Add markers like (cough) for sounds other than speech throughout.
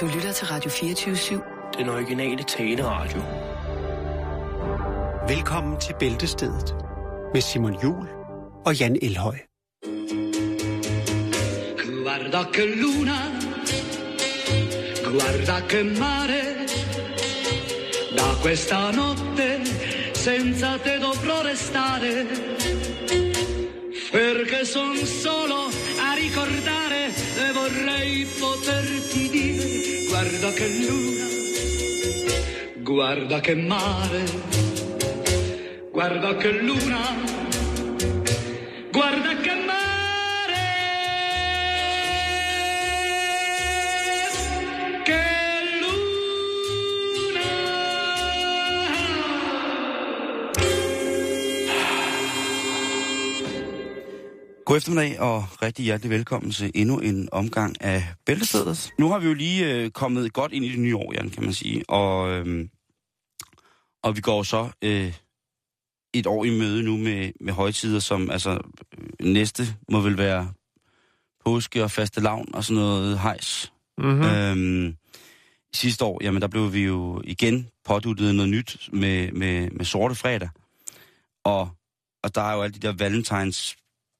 Du lytter til Radio 24-7. Den originale taleradio. Velkommen til Bæltestedet med Simon Jul og Jan Elhøj. Guarda che luna, guarda che mare, da questa notte senza te dovrò restare, perché son solo ricordare e vorrei poterti dire, guarda che luna, guarda che mare, guarda che luna, God eftermiddag og rigtig hjertelig velkommen til endnu en omgang af Bæltestedet. Nu har vi jo lige øh, kommet godt ind i det nye år, Jan, kan man sige. Og, øh, og vi går så øh, et år i møde nu med, med højtider, som altså øh, næste må vel være påske og faste lavn og sådan noget hejs. Mm-hmm. Øhm, sidste år, jamen der blev vi jo igen påduttet noget nyt med, med, med sorte fredag. Og, og der er jo alle de der valentines,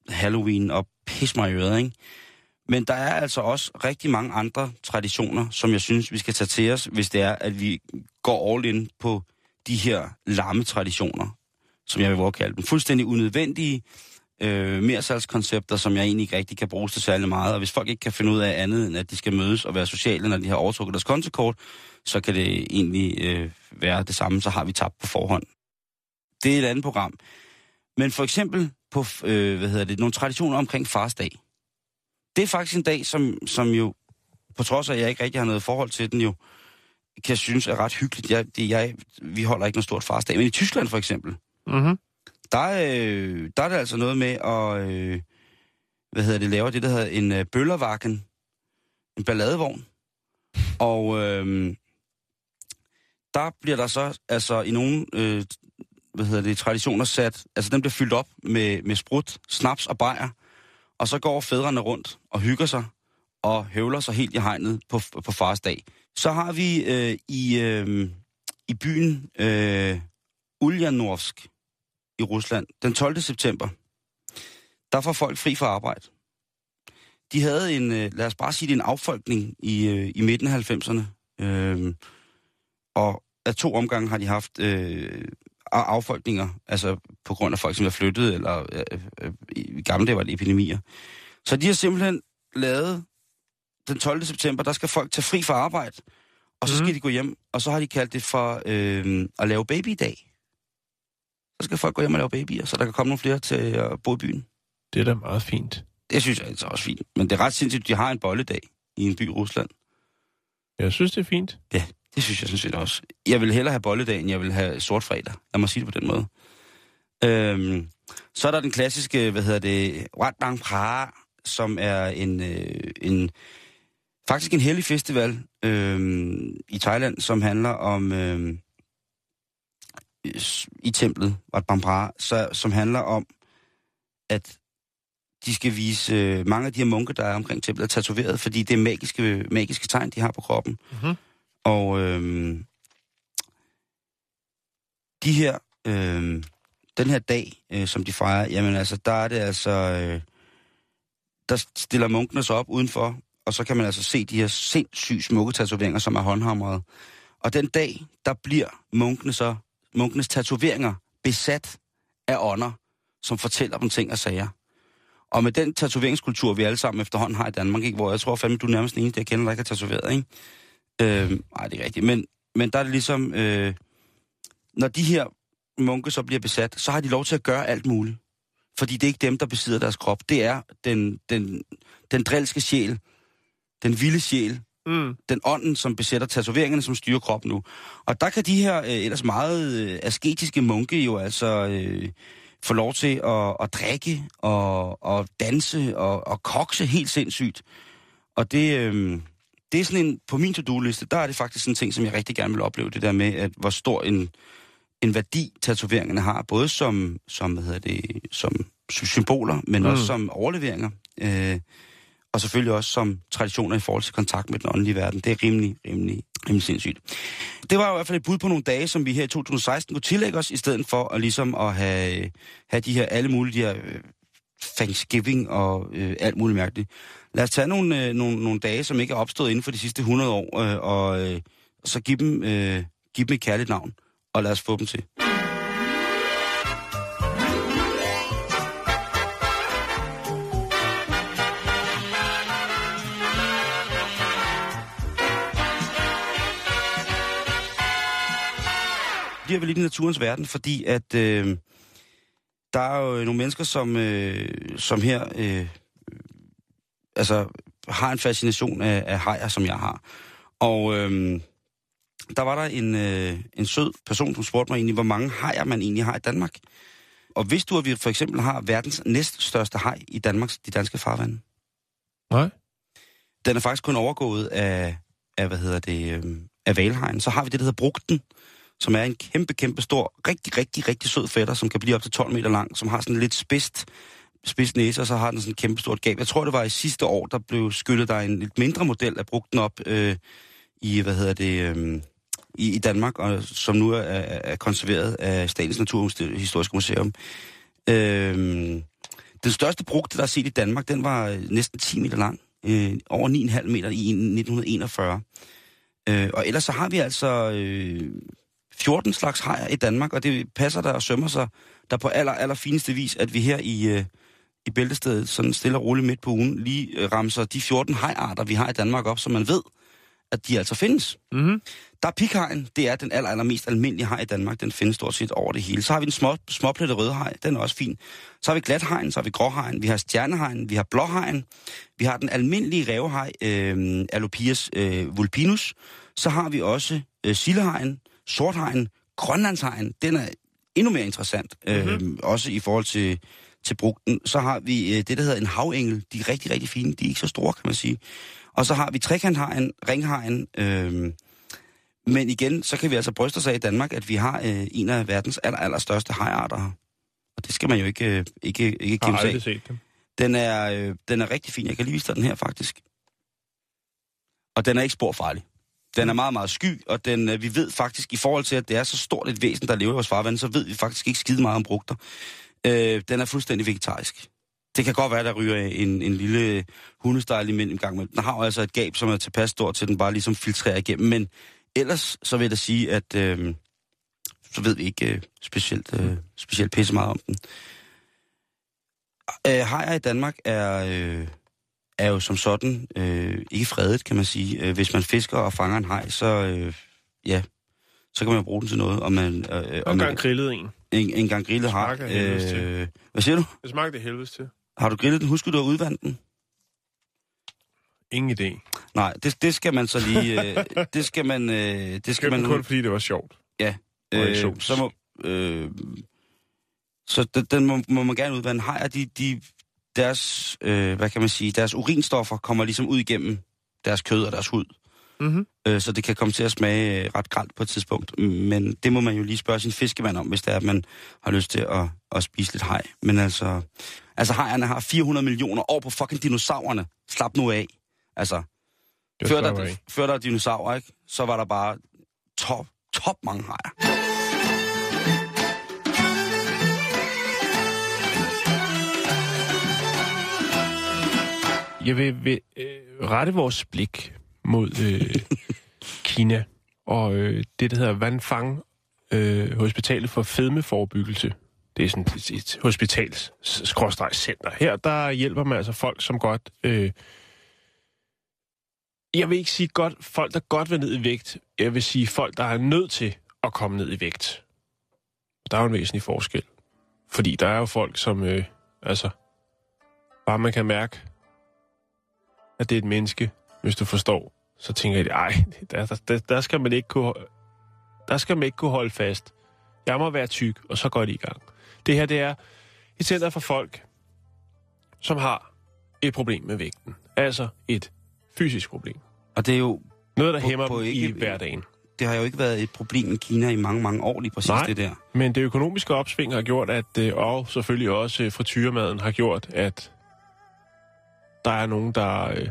Halloween og pis mig i øret, ikke? Men der er altså også rigtig mange andre traditioner, som jeg synes, vi skal tage til os, hvis det er, at vi går all in på de her lamme traditioner, som jeg vil våge kalde dem. Fuldstændig unødvendige øh, mersalgskoncepter, som jeg egentlig ikke rigtig kan bruge til særlig meget. Og hvis folk ikke kan finde ud af andet, end at de skal mødes og være sociale, når de har overtrukket deres kontokort, så kan det egentlig øh, være det samme, så har vi tabt på forhånd. Det er et andet program. Men for eksempel på, øh, hvad hedder det, nogle traditioner omkring farsdag. Det er faktisk en dag, som, som jo, på trods af, at jeg ikke rigtig har noget forhold til den jo, kan synes er ret hyggeligt. Jeg, det, jeg, vi holder ikke noget stort farsdag. Men i Tyskland for eksempel, Mm-hmm. der, øh, der er det altså noget med at, øh, hvad hedder det, lave det, der hedder en øh, bøllervakken, en balladevogn. Og øh, der bliver der så, altså i nogle, øh, hvad hedder det, traditioner sat, altså den bliver fyldt op med, med sprut, snaps og bajer, og så går fædrene rundt og hygger sig og høvler sig helt i hegnet på, på fars dag. Så har vi øh, i, øh, i byen øh, Ulyanovsk i Rusland den 12. september, der får folk fri fra arbejde. De havde en, øh, lad os bare sige det, en affolkning i, øh, i midten af 90'erne. Øh, og af to omgange har de haft øh, af- affolkninger, altså på grund af folk, som er flyttet, eller øh, øh, i gamle dage var det epidemier. Så de har simpelthen lavet den 12. september, der skal folk tage fri fra arbejde, og så skal Mhm. de gå hjem, og så har de kaldt det for øh, at lave babydag. Så skal folk gå hjem og lave babyer, så der kan komme nogle flere til at bo i byen. Det er da meget fint. Det synes jeg altså også fint. Men det er ret sindssygt, at de har en bolledag i en by i Rusland. Jeg synes, det er fint. Ja, det synes jeg sådan set også. Jeg vil hellere have bolledag, end jeg vil have sort fredag. Lad mig sige det på den måde. Øhm, så er der den klassiske, hvad hedder det, Wat Bang Pra, som er en, øh, en faktisk en hellig festival øh, i Thailand, som handler om øh, i templet, Wat Bang Pra, så, som handler om, at de skal vise, øh, mange af de her munke, der er omkring templet, er tatoveret, fordi det er magiske, magiske tegn, de har på kroppen. Mhm. Og øh, de her, øh, den her dag, øh, som de fejrer, jamen altså, der er det altså, øh, der stiller munkene sig op udenfor, og så kan man altså se de her sindssygt smukke tatoveringer, som er håndhamrede. Og den dag, der bliver munkene så, munkenes tatoveringer besat af ånder, som fortæller dem ting og sager. Og med den tatoveringskultur, vi alle sammen efterhånden har i Danmark, ikke, hvor jeg tror fandme, du er nærmest den eneste, jeg kender, der ikke har tatoveret, ikke? Øh, nej, det er rigtigt. Men, men der er det ligesom, øh, når de her munke så bliver besat, så har de lov til at gøre alt muligt. Fordi det er ikke dem, der besidder deres krop. Det er den, den, den drilske sjæl, den vilde sjæl, Mm. den ånden, som besætter tatoveringerne, som styrer kroppen nu. Og der kan de her øh, ellers meget øh, asketiske munke jo altså øh, få lov til at, at drikke og, og danse og, og kokse helt sindssygt. Og det, øh, det er sådan en, på min to-do-liste, der er det faktisk sådan en ting, som jeg rigtig gerne vil opleve, det der med, at hvor stor en, en værdi tatoveringerne har, både som, som, hvad hedder det, som, som symboler, men mm. også som overleveringer. Øh, og selvfølgelig også som traditioner i forhold til kontakt med den åndelige verden. Det er rimelig, rimelig, rimelig sindssygt. Det var i hvert fald et bud på nogle dage, som vi her i 2016 kunne tillægge os, i stedet for at ligesom at have, have de her alle mulige de her, øh, Thanksgiving og øh, alt muligt mærkeligt. Lad os tage nogle, øh, nogle, nogle dage, som ikke er opstået inden for de sidste 100 år, øh, og øh, så give dem, øh, give dem et kærligt navn, og lad os få dem til. bliver vi lidt i naturens verden, fordi at øh, der er jo nogle mennesker, som, øh, som her øh, altså, har en fascination af, af hajer, som jeg har. Og øh, der var der en, øh, en sød person, som spurgte mig egentlig, hvor mange hajer man egentlig har i Danmark. Og hvis du, at vi for eksempel har verdens næststørste haj i Danmarks, de danske farvande? Nej. Den er faktisk kun overgået af, af hvad hedder det, øh, af valhajen. Så har vi det, der hedder brugten, som er en kæmpe, kæmpe stor, rigtig, rigtig, rigtig sød fætter, som kan blive op til 12 meter lang, som har sådan lidt spidst, spids næse, og så har den sådan en kæmpe stort gab. Jeg tror, det var i sidste år, der blev skyllet der en lidt mindre model af brugten op øh, i, hvad hedder det, øh, i, i Danmark, og som nu er, er konserveret af Statens Naturhistoriske Museum. Øh, den største brugte, der er set i Danmark, den var øh, næsten 10 meter lang. Øh, over 9,5 meter i 1941. Øh, og ellers så har vi altså øh, 14 slags hajer i Danmark, og det passer der og sømmer sig der på aller, aller fineste vis, at vi her i, øh, i Bæltestedet, sådan stille og roligt midt på ugen, lige øh, ramser de 14 hajarter, vi har i Danmark op, så man ved, at de altså findes. Mm-hmm. Der er pikhajen, det er den aller, allermest almindelige haj i Danmark. Den findes stort set over det hele. Så har vi den små, småplettet rødhaj, den er også fin. Så har vi glathajen, så har vi gråhajen, vi har stjernehajen, vi har blåhajen, vi har den almindelige revhaj, øh, Alopias øh, vulpinus. Så har vi også øh, sildehajen, sorthajen, grønlandshajen, den er endnu mere interessant, mm-hmm. øh, også i forhold til, til brugten. Så har vi øh, det, der hedder en havengel. De er rigtig, rigtig fine. De er ikke så store, kan man sige. Og så har vi trekanthajen, ringhajen. Øh, men igen, så kan vi altså bryste os af i Danmark, at vi har øh, en af verdens aller, aller største hajarter her. Og det skal man jo ikke, øh, ikke, ikke kæmpe sig af. set dem. Den er, øh, den er rigtig fin. Jeg kan lige vise dig den her, faktisk. Og den er ikke spor farlig. Den er meget, meget sky, og den, øh, vi ved faktisk, i forhold til, at det er så stort et væsen, der lever i vores farvand, så ved vi faktisk ikke skide meget om brugter. Øh, den er fuldstændig vegetarisk. Det kan godt være, der ryger en, en lille hundestejl imellem gang, men den har jo altså et gab, som er tilpas stort til, at den bare ligesom filtrerer igennem. Men ellers, så vil jeg da sige, at øh, så ved vi ikke øh, specielt, øh, specielt pisse meget om den. Øh, hajer i Danmark er, øh, er jo som sådan øh, ikke fredet, kan man sige. Øh, hvis man fisker og fanger en haj, så øh, ja, så kan man bruge den til noget. Og man, øh, Og og en gang grillet en. en, en gang grillet har. Øh, hvad siger du? Det smagte det helvedes til. Har du grillet den? Husk, du har udvandt den? Ingen idé. Nej, det, det skal man så lige... Øh, (laughs) det skal man... Øh, det skal Skal man kun fordi det var sjovt. Ja. Øh, så må... Øh, så den, den må, må man gerne udvande. Hajer, de, de, deres, øh, hvad kan man sige, deres urinstoffer kommer ligesom ud igennem deres kød og deres hud. Mm-hmm. Øh, så det kan komme til at smage øh, ret gralt på et tidspunkt. Men det må man jo lige spørge sin fiskemand om, hvis det er, at man har lyst til at, at spise lidt haj. Men altså, altså hajerne har 400 millioner år på fucking dinosaurerne. Slap nu af. Altså, før der, før der er dinosaurer, ikke? så var der bare top, top mange hajer. Jeg vil, vil øh, rette vores blik mod øh, (laughs) Kina og øh, det, der hedder Vanfang øh, Hospitalet for Fedmeforebyggelse. Det er sådan et, et hospitals-center. Her der hjælper man altså folk, som godt... Øh, jeg vil ikke sige godt, folk, der godt vil ned i vægt. Jeg vil sige folk, der er nødt til at komme ned i vægt. Der er jo en væsentlig forskel. Fordi der er jo folk, som... Øh, altså, bare man kan mærke, at det er et menneske, hvis du forstår, så tænker jeg, ej, der, der, der, skal man ikke kunne, der skal man ikke kunne holde fast. Jeg må være tyk, og så går det i gang. Det her, det er et center for folk, som har et problem med vægten. Altså et fysisk problem. Og det er jo, Noget, der På- hæmmer på ikke- i hverdagen. det har jo ikke været et problem i Kina i mange, mange år lige præcis Nej. det der. Men det økonomiske opsving har gjort, at, øh, og selvfølgelig også øh, frityremaden har gjort, at der er nogen, der, øh,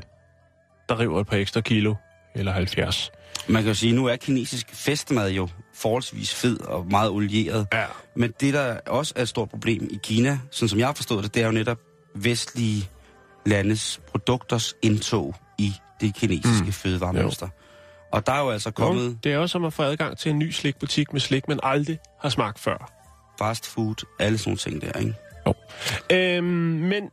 der river et par ekstra kilo, eller 70. Man kan jo sige, at nu er kinesisk festmad jo forholdsvis fed og meget olieret. Ja. Men det, der også er et stort problem i Kina, sådan som jeg har forstået det, det er jo netop vestlige landes produkters indtog i det kinesiske mm. fødevaremønster. Og der er jo altså kommet Jo, det er også som at få adgang til en ny slikbutik med slik, man aldrig har smagt før. fast food, alle sådan nogle ting der, ikke? Øhm, men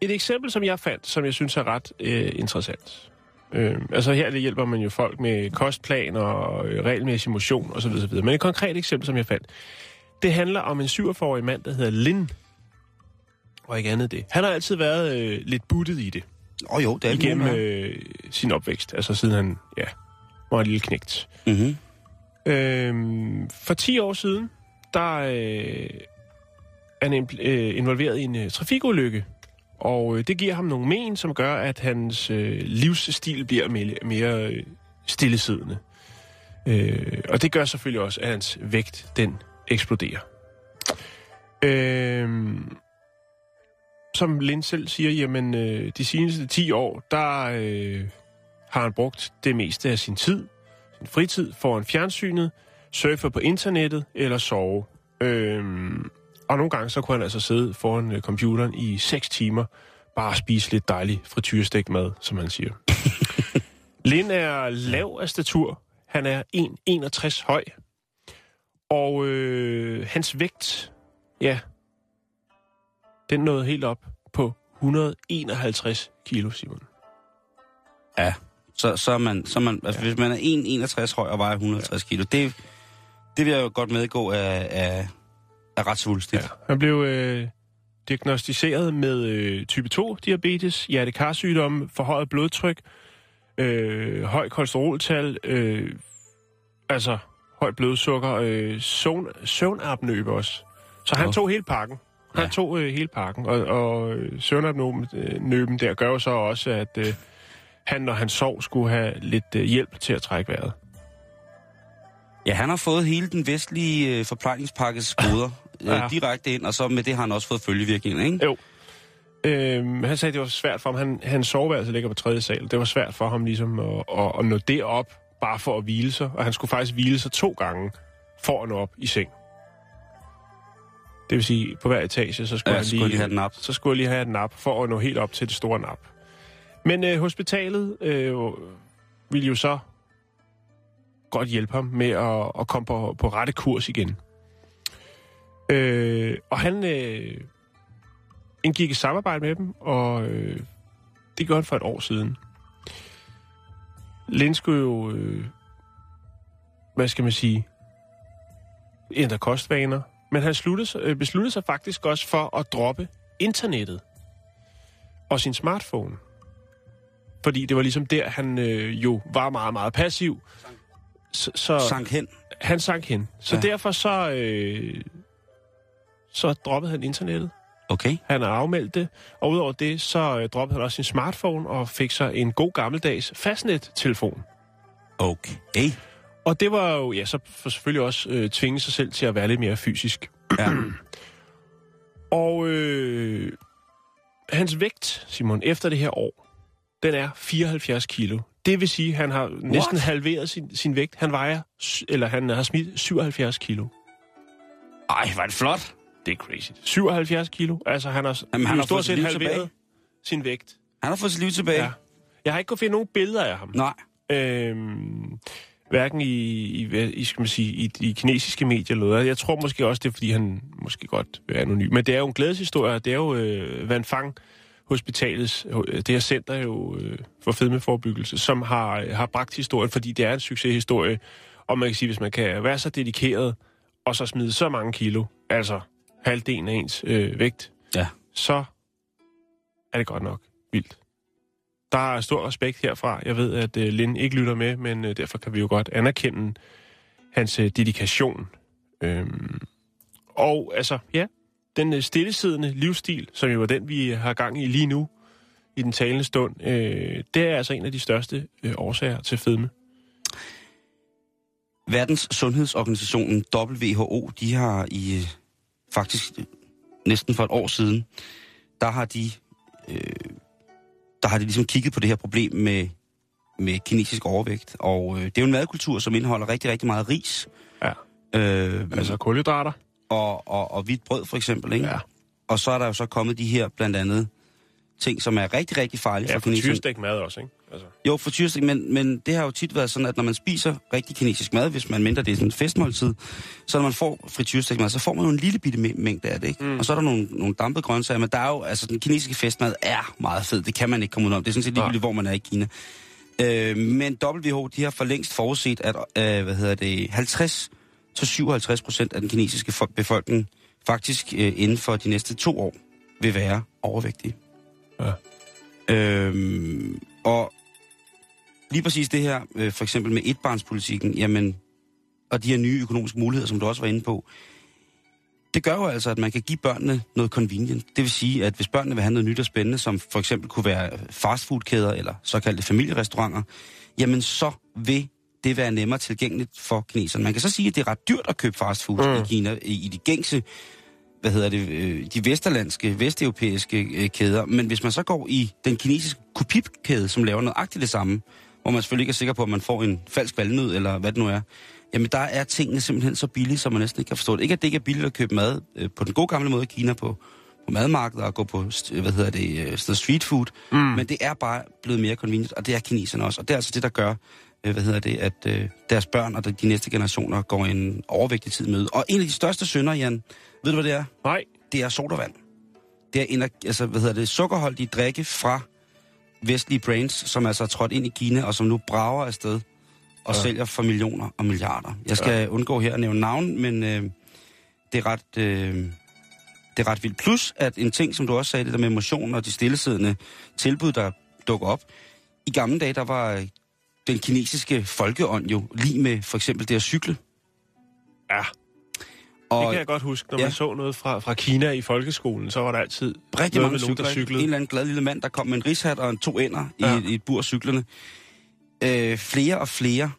et eksempel, som jeg fandt, som jeg synes er ret øh, interessant. Øhm, altså her det hjælper man jo folk med kostplaner og øh, regelmæssig motion osv. osv. Men et konkret eksempel, som jeg fandt, det handler om en 47-årig mand, der hedder Lin. Og ikke andet det. Han har altid været øh, lidt buttet i det Åh oh, jo, det er igennem øh, sin opvækst. Altså siden han ja, var en lille knægt. Mm-hmm. Øhm, for 10 år siden, der øh, er han øh, involveret i en øh, trafikulykke. Og øh, det giver ham nogle men, som gør, at hans øh, livsstil bliver mere, mere øh, stillesiddende. Øh, og det gør selvfølgelig også, at hans vægt, den eksploderer. Øh, som Lind selv siger, jamen øh, de seneste 10 år, der øh, har han brugt det meste af sin tid, sin fritid, foran fjernsynet, surfer på internettet eller sove. Øh, og nogle gange så kunne han altså sidde foran øh, computeren i 6 timer, bare spise lidt dejlig frityrestegt mad, som han siger. (laughs) Lind er lav af statur. Han er 1,61 høj. Og øh, hans vægt, ja, den nåede helt op på 151 kilo, Simon. Ja, så, så er man, så er man altså ja. hvis man er 1,61 høj og vejer 160 kilo, det, det vil jeg jo godt medgå er, er, er ret svulstigt. Ja. Han blev øh, diagnostiseret med øh, type 2-diabetes, hjertekarsygdomme, forhøjet blodtryk, øh, høj kolesteroltal, øh, altså højt blodsukker, øh, søvn, søvnapnøbe også. Så han tog hele pakken. Han Ja. tog øh, hele pakken, og, og øh, søvnapnøben der gør jo så også, at øh, han, når han sov, skulle have lidt øh, hjælp til at trække vejret. Ja, han har fået hele den vestlige øh, forplejningspakkes goder Ja. ja. øh, direkte ind, og så med det har han også fået følgevirkninger, ikke? Jo. Øhm, han sagde, at det var svært for ham. Han, hans soveværelse ligger på tredje sal. Det var svært for ham ligesom at, at, at nå det op, bare for at hvile sig. Og han skulle faktisk hvile sig to gange, for at nå op i seng. Det vil sige, på hver etage, så skulle Ja, han lige, skulle have et nap. Så skulle jeg lige have et nap, for at nå helt op til det store nap. Men øh, hospitalet øh, ville jo så godt hjælpe ham med at, at komme på, på rette kurs igen. Øh, og han øh, indgik et samarbejde med dem, og øh, det gjorde han for et år siden. Lind skulle jo, øh, hvad skal man sige, ændre kostvaner, men han sluttede, øh, besluttede sig faktisk også for at droppe internettet og sin smartphone. Fordi det var ligesom der, han øh, jo var meget, meget passiv. Så, så Sank hen. han sank hen. Så ja. Derfor så, øh, så droppede han internettet. Okay. Han har afmeldt det, og udover det, så øh, droppede han også sin smartphone og fik sig en god gammeldags fastnet-telefon. Okay. Og det var jo, ja, så for selvfølgelig også øh, tvinge sig selv til at være lidt mere fysisk. Ja. Og øh, hans vægt, Simon, efter det her år, den er 74 kilo. Det vil sige, at han har næsten halveret sin, sin vægt. Han vejer, eller han har smidt 77 kilo. Ej, var det flot. Det er crazy. 77 kilo. Altså, han har, Jamen, han har stort set halveret tilbage. sin vægt. Han har fået sit liv tilbage. Ja. Jeg har ikke kunnet finde nogen billeder af ham. Nej. Øhm, hverken i, i, i, skal man sige, i, i kinesiske medier eller noget. Jeg tror måske også, det er, fordi han måske godt være anonym. Men det er jo en glædeshistorie. Det er jo øh, Van Fang Hospitalets, øh, det her center jo øh, for fedmeforebyggelse, som har, øh, har bragt historien, fordi det er en succeshistorie. Og man kan sige, hvis man kan være så dedikeret, og så smide så mange kilo, altså halvdelen af ens øh, vægt, Ja. så er det godt nok vildt. Der er stor respekt herfra. Jeg ved, at øh, Linde ikke lytter med, men øh, derfor kan vi jo godt anerkende hans øh, dedikation. Øhm, og altså, ja, den øh, stillesiddende livsstil, som jo er den, vi har gang i lige nu, i den talende stund, øh, det er altså en af de største øh, årsager til fedme. Verdens Sundhedsorganisationen WHO, de har i øh, faktisk øh, næsten for et år siden, der har de øh, der har de ligesom kigget på det her problem med, med kinesisk overvægt. Og øh, det er jo en madkultur, som indeholder rigtig, rigtig meget ris. Ja. Øh, Altså kulhydrater. Og, og, og hvidt brød for eksempel, ikke? Ja. Og så er der jo så kommet de her blandt andet ting, som er rigtig, rigtig farlige Ja, for for kineserne. mad også, ikke? Altså. Jo, for tyrstik, men, men det har jo tit været sådan, at når man spiser rigtig kinesisk mad, hvis man mindre det er sådan en festmåltid, så når man får frityrstikmad, så får man jo en lille bitte mæ- mængde af det, ikke? Mm. Og så er der nogle, nogle dampede grøntsager, men der er jo, altså den kinesiske festmad er meget fed, det kan man ikke komme ud om. Det er sådan set ligegyldigt, hvor man er i Kina. Øh, men WHO, de har for længst forudset, at øh, hvad hedder det, 50 til 57 procent af den kinesiske fo- befolkning faktisk øh, inden for de næste to år vil være overvægtige. Ja. Øhm, og lige præcis det her, øh, for eksempel med etbarnspolitikken, jamen, og de her nye økonomiske muligheder, som du også var inde på, det gør jo altså, at man kan give børnene noget convenient. Det vil sige, at hvis børnene vil have noget nyt og spændende, som for eksempel kunne være fastfoodkæder eller såkaldte familierestauranter, jamen så vil det være nemmere tilgængeligt for kineserne. Man kan så sige, at det er ret dyrt at købe fastfood mm. i Kina, i, de gængse, hvad hedder det, øh, de vesterlandske, vesteuropæiske øh, kæder. Men hvis man så går i den kinesiske Coopip-kæde, som laver nøjagtigt det samme, hvor man selvfølgelig ikke er sikker på, at man får en falsk valnød, eller hvad det nu er, jamen der er tingene simpelthen så billige, som man næsten ikke kan forstå det. Ikke at det ikke er billigt at købe mad øh, på den gode gamle måde i Kina på, på madmarkeder og gå på, hvad hedder det, sådan noget street food, mm. men det er bare blevet mere convenient, og det er kineserne også. Og det er altså det, der gør, hvad hedder det, at øh, deres børn og de, næste generationer går en overvægtig tid med. Og en af de største synder, Jan, ved du hvad det er? Nej. det er sodavand. Det er altså, hvad hedder det, sukkerholdige drikke fra vestlige brains, som altså er trådt ind i Kina, og som nu brager afsted og ja. sælger for millioner og milliarder. Jeg skal ja. undgå her at nævne navn, men øh, det, er ret, øh, det er ret vildt. Plus, at en ting, som du også sagde, det der med motion og de stillesiddende tilbud, der dukker op. I gamle dage, der var øh, den kinesiske folkeånd jo lige med for eksempel det at cykle. Ja, Og det kan jeg godt huske. Når Ja. man så noget fra, fra Kina i folkeskolen, så var der altid rigtig mange med nogen, der cykler. ikke? cyklede. En eller anden glad lille mand, der kom med en rishat og en to ender ja. I, et- i et bur cyklerne. Øh, flere og flere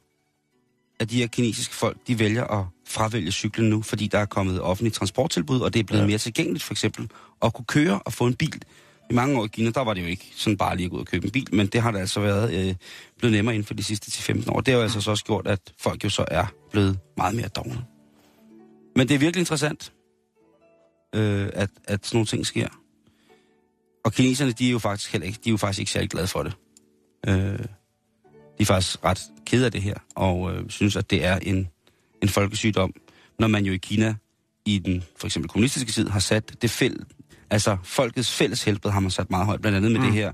af de her kinesiske folk, de vælger at fravælge cyklen nu, fordi der er kommet offentlige transporttilbud, og det er blevet. Ja. mere tilgængeligt for eksempel at kunne køre og få en bil. I mange år i Kina, der var det jo ikke sådan bare lige at gå ud og købe en bil, men det har det altså været øh, blevet nemmere inden for de sidste 10-15 år. Det har jo altså så også gjort, at folk jo så er blevet meget mere dogne. Men det er virkelig interessant, øh, at, at sådan nogle ting sker. Og kineserne, de er jo faktisk heller ikke, de er jo faktisk ikke særlig glade for det. Øh, de er faktisk ret kede af det her, og øh, synes, at det er en, en folkesygdom, når man jo i Kina, i den for eksempel kommunistiske tid, har sat det fælles altså folkets fælles helbred har man sat meget højt, blandt andet med mm. det her,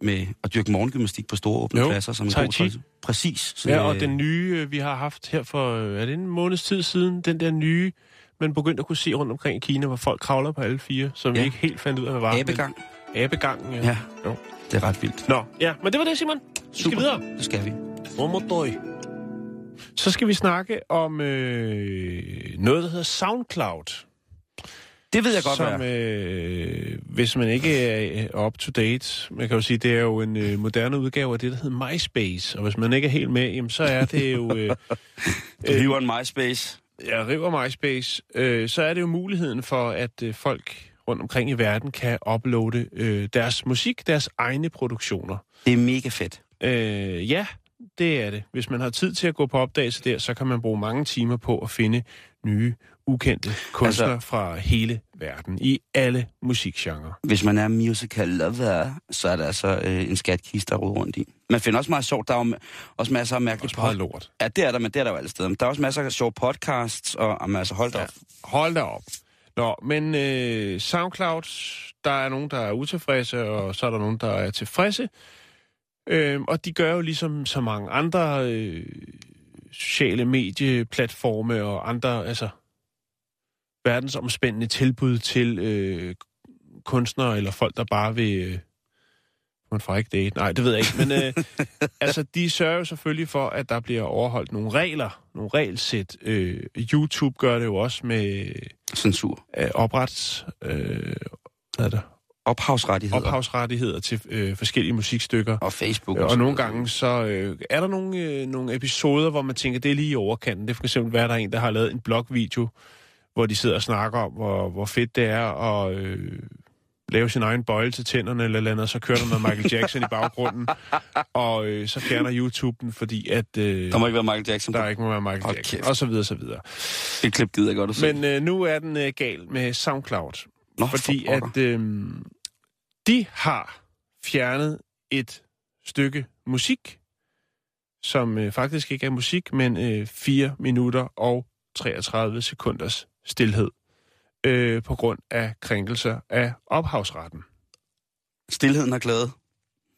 med at dyrke morgengymnastik på store åbne Jo, pladser. Som tai chi. Præcis. Så, Ja, og øh, den nye, øh, vi har haft her for, øh, er det en måneds tid siden, den der nye, man begyndte at kunne se rundt omkring i Kina, hvor folk kravler på alle fire, som Ja. vi ikke helt fandt ud af, hvad var. Abegang. Men, abegangen, ja. Ja, Jo. det er ret vildt. Nå, ja, men det var det, Simon. Vi skal videre. Det skal vi. Romodøj. Så skal vi snakke om øh, noget, der hedder SoundCloud. Det ved jeg godt, som, øh, hvis man ikke er up to date, man kan jo sige, det er jo en øh, moderne udgave af det, der hedder MySpace. Og hvis man ikke er helt med, jamen, så er det jo... Øh, (laughs) Du hiver en MySpace. jeg river MySpace, øh, så er det jo muligheden for, at øh, folk rundt omkring i verden kan uploade øh, deres musik, deres egne produktioner. Det er mega fedt. Øh, ja, det er det. Hvis man har tid til at gå på opdagelse der, så kan man bruge mange timer på at finde nye, ukendte kunstnere altså, fra hele verden, i alle musikgenrer. Hvis man er musical lover, så er der altså øh, en skatkiste, der ruder rundt i. Man finder også meget sjovt. Der er jo også masser af mærkelige Også meget lort. Ja, det er der, men det er der jo alle steder. Men der er også masser af sjove podcasts, og, og altså, hold da Ja. op. Hold da op. Nå, men øh, SoundCloud, der er nogen, der er utilfredse, og så er der nogen, der er tilfredse. Øh, og de gør jo ligesom så mange andre øh, sociale medieplatforme og andre, altså verdensomspændende tilbud til øh, kunstnere eller folk, der bare vil... Øh, på en fræk date. Nej, det ved jeg ikke. Men øh, (laughs) altså, de sørger jo selvfølgelig for, at der bliver overholdt nogle regler, nogle regelsæt. Øh, YouTube gør det jo også med Censur. øh, oprets... Øh, hvad er det? Ophavsrettigheder. ophavsrettigheder til øh, forskellige musikstykker. Og Facebook. Og, og nogle gange så øh, er der nogle, øh, nogle episoder, hvor man tænker, det er lige i overkanten. Det er for eksempel, hvad der er en, der har lavet en blogvideo, hvor de sidder og snakker om, hvor, hvor fedt det er at øh, lave sin egen bøjle til tænderne eller andet, så kører der noget Michael Jackson i baggrunden, og øh, så fjerner YouTube den, fordi at... Øh, Der må ikke være Michael Jackson. der ikke må være Michael Hold Jackson, og så videre, så videre. Det klip gider jeg godt at se. Men øh, nu er den øh, gal med SoundCloud, Nå, fordi for at øh, de har fjernet et stykke musik, som øh, faktisk ikke er musik, men øh, 4 minutter og 33 sekunders stillhed øh, på grund af krænkelser af ophavsretten. Stilheden har glæde.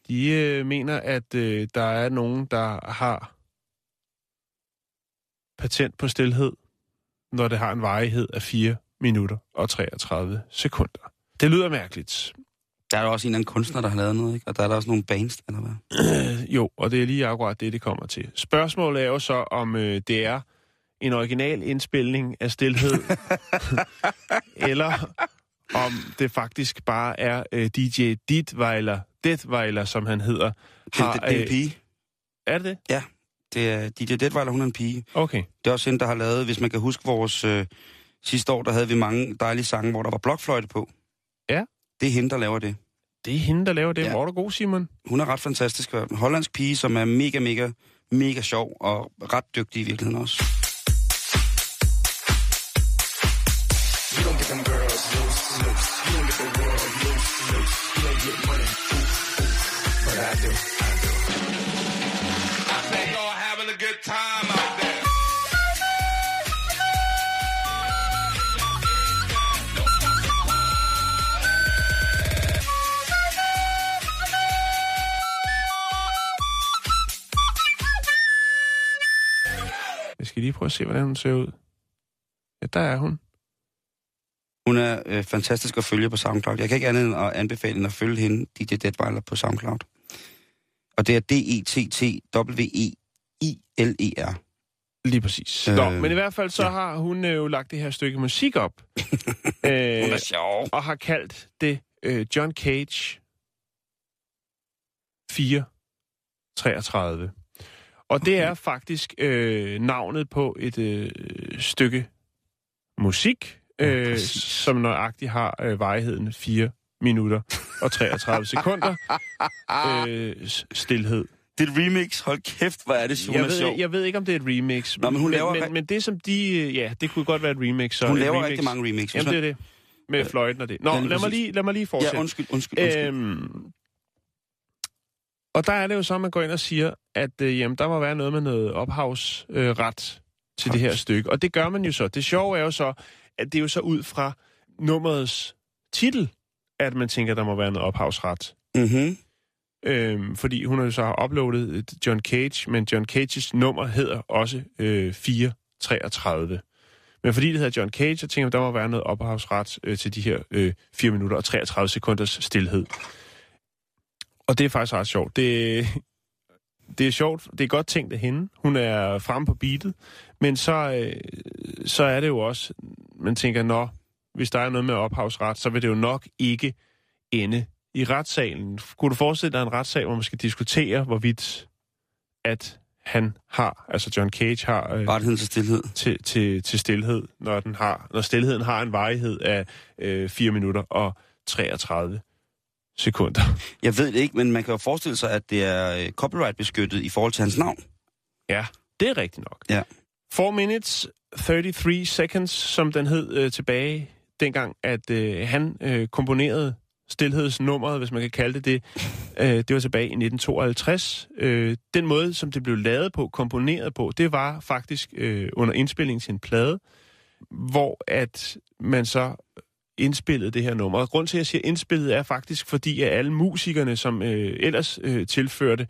De øh, mener, at øh, der er nogen, der har patent på stillhed, når det har en varighed af 4 minutter og 33 sekunder. Det lyder mærkeligt. Der er jo også en eller anden kunstner, der har lavet noget, ikke? Og der er der også nogle bands, eller hvad? Øh, (clears throat) jo, og det er lige akkurat det, det kommer til. Spørgsmålet er jo så, om øh, det er en original indspilning af stillhed, (laughs) eller om det faktisk bare er øh, DJ Dietweiler, Detweiler, som han hedder. Det, det, det er en pige. er det det? Det er DJ Detweiler, hun er en pige. Okay. Det er også hende, der har lavet, hvis man kan huske vores øh, sidste år, der havde vi mange dejlige sange, hvor der var blokfløjte på. Ja. Det er hende, der laver det. Det er hende, der laver det. Ja. Ja. Hvor er du god, Simon? Hun er ret fantastisk. En hollandsk pige, som er mega, mega, mega sjov og ret dygtig i virkeligheden også. Jeg skal lige prøve at se, hvordan hun ser ud. Ja, der er hun. Hun er øh, fantastisk at følge på SoundCloud. Jeg kan ikke andet end at anbefale end at følge hende, DJ Deadweiler, på SoundCloud. Og det er E D-E-T-T-W-E-I-L-E-R. Lige præcis. Øh, Nå, men i hvert fald så ja. har hun øh, jo lagt det her stykke musik op. (laughs) Hun øh, er sjov. og har kaldt det øh, John Cage 433. Og det er faktisk øh, navnet på et øh, stykke musik, Ja, øh, præcis. som nøjagtigt har øh, varigheden 4 minutter og 33 sekunder. øh, stilhed. Det er et remix. Hold kæft, hvor er det, hun Jeg ved, jeg ved ikke, om det er et remix. Nå, men hun laver- men, men det som de... øh, Ja, det kunne godt være et remix. Så Hun laver remix. rigtig mange remix. Jamen, det er det. Med fløjten og det. Nå, lad mig, lige, lad mig lige fortsætte. Ja, undskyld, undskyld, undskyld. Øhm, og der er det jo så, at man går ind og siger, at øh, jamen, der må være noget med noget ophavsret øh, ret til det her stykke. Og det gør man jo så. Det sjove er jo så, at det er jo så ud fra nummerets titel, at man tænker, der må være noget ophavsret. Mm-hmm. Øhm, fordi hun har jo så uploadet et John Cage, men John Cages nummer hedder også øh, 433. Men fordi det hedder John Cage, så tænker jeg, der må være noget ophavsret øh, til de her øh, 4 minutter og 33 sekunders stillhed. Og det er faktisk ret sjovt. Det, det er sjovt. Det er godt tænkt af hende. Hun er fremme på beatet. Men så, øh, så er det jo også, man tænker, nå, hvis der er noget med ophavsret, så vil det jo nok ikke ende i retssalen. Kunne du forestille dig en retssag, hvor man skal diskutere, hvorvidt at han har, altså John Cage har øh, Rettigheden til stillhed. til, til, til stillhed, når, den har, når stillheden har en varighed af øh, 4 minutter og 33 sekunder. Jeg ved det ikke, men man kan jo forestille sig, at det er øh, copyright-beskyttet i forhold til hans navn. Ja, det er rigtigt nok. Ja. 4 minutes 33 seconds, som den hed øh, tilbage dengang, at øh, han øh, komponerede stillhedsnummeret, hvis man kan kalde det det. Øh, det var tilbage i 1952. Øh, den måde, som det blev lavet på, komponeret på, det var faktisk øh, under indspilling til en plade, hvor at man så indspillede det her nummer. Og grund til, at jeg siger indspillet, er faktisk fordi, at alle musikerne, som øh, ellers øh, tilførte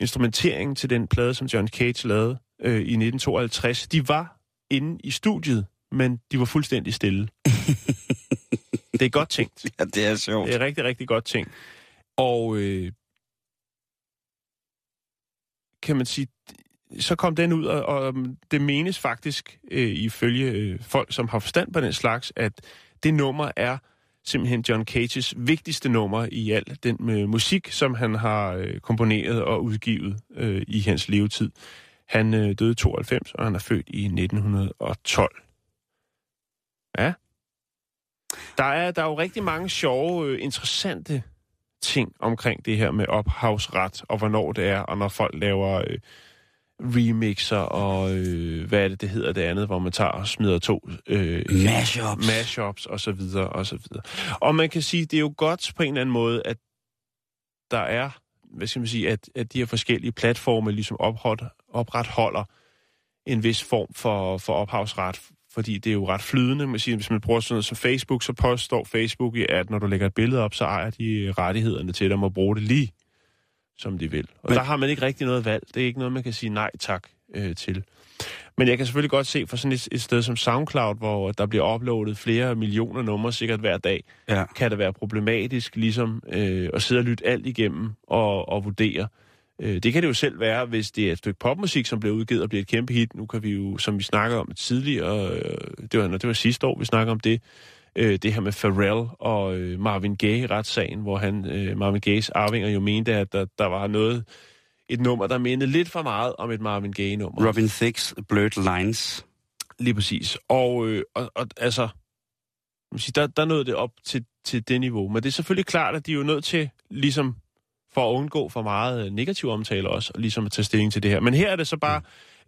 instrumenteringen til den plade, som John Cage lavede øh, i 1952, de var inde i studiet, men de var fuldstændig stille. (laughs) det er godt tænkt. (laughs) Ja, det er sjovt. Det er rigtig, rigtig godt tænkt. Og øh, kan man sige, så kom den ud, og, og det menes faktisk, øh, ifølge øh, folk, som har forstand på den slags, at det nummer er simpelthen John Cages vigtigste nummer i al den øh, musik, som han har øh, komponeret og udgivet øh, i hans levetid. Han øh, døde i 92, og han er født i 1912. Ja. Der er, der er jo rigtig mange sjove, øh, interessante ting omkring det her med ophavsret, og hvornår det er, og når folk laver øh, remixer, og øh, hvad er det, det hedder det andet, hvor man tager og smider to øh, Mashups. mashups og så videre, og så videre. Og man kan sige, det er jo godt på en eller anden måde, at der er, hvad skal man sige, at, at de her forskellige platforme ligesom opret, opretholder en vis form for, for ophavsret, fordi det er jo ret flydende. Man siger, hvis man bruger sådan noget som Facebook, så påstår Facebook, at når du lægger et billede op, så ejer de rettighederne til dem at bruge det lige, som de vil. Og Men... der har man ikke rigtig noget valg. Det er ikke noget, man kan sige nej tak øh, til. Men jeg kan selvfølgelig godt se for sådan et, et sted som SoundCloud, hvor der bliver uploadet flere millioner numre sikkert hver dag, Ja. kan det være problematisk ligesom øh, at sidde og lytte alt igennem og, og vurdere. Øh, det kan det jo selv være, hvis det er et stykke popmusik, som bliver udgivet og bliver et kæmpe hit. Nu kan vi jo, som vi snakkede om tidligere, øh, det var, det var sidste år, vi snakkede om det, øh, det her med Pharrell og Marvin Gaye retssagen, hvor han, Marvin Gayes arvinger jo mente, at der, der var noget, et nummer, der mindede lidt for meget om et Marvin Gaye-nummer. Robin Thicke's Blurred Lines. Lige præcis. Og, øh, og, og altså, man siger, der, der nåede det op til, til det niveau. Men det er selvfølgelig klart, at de er jo nødt til, ligesom for at undgå for meget øh, negativ omtale også, og ligesom at tage stilling til det her. Men her er det så bare,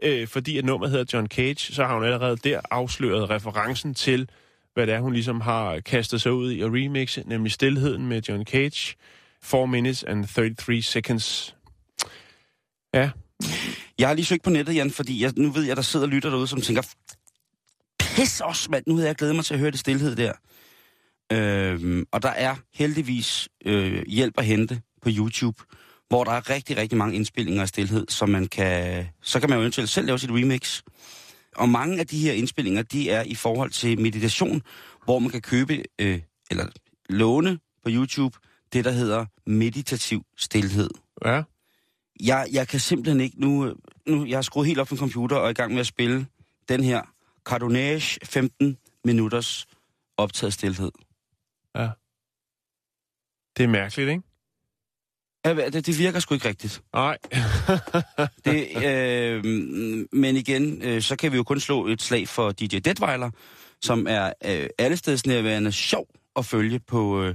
øh, fordi at nummeret hedder John Cage, så har hun allerede der afsløret referencen til, hvad det er, hun ligesom har kastet sig ud i at remixe, nemlig Stilheden med John Cage. 4 minutes and 33 seconds. Ja, Jeg har lige søgt på nettet, Jan, fordi jeg, nu ved jeg, der sidder lytter derude, som tænker, pis os, mand, nu havde jeg glædet mig til at høre det stillhed der. Øhm, og der er heldigvis øh, hjælp at hente på YouTube, hvor der er rigtig, rigtig mange indspillinger af stillhed, som man kan, så kan man jo eventuelt selv lave sit remix. Og mange af de her indspillinger, de er i forhold til meditation, hvor man kan købe, øh, eller låne på YouTube, det der hedder meditativ stillhed. ja. Jeg, jeg kan simpelthen ikke nu, øh, nu... Jeg har skruet helt op på en computer og er i gang med at spille den her Cardonage 15 minutters optaget stillhed. Ja. Det er mærkeligt, ikke? Det, det virker sgu ikke rigtigt. Nej. (laughs) Det, øh, men igen, øh, så kan vi jo kun slå et slag for DJ Detweiler, som er øh, allestedsnærværende sjov at følge på... Øh,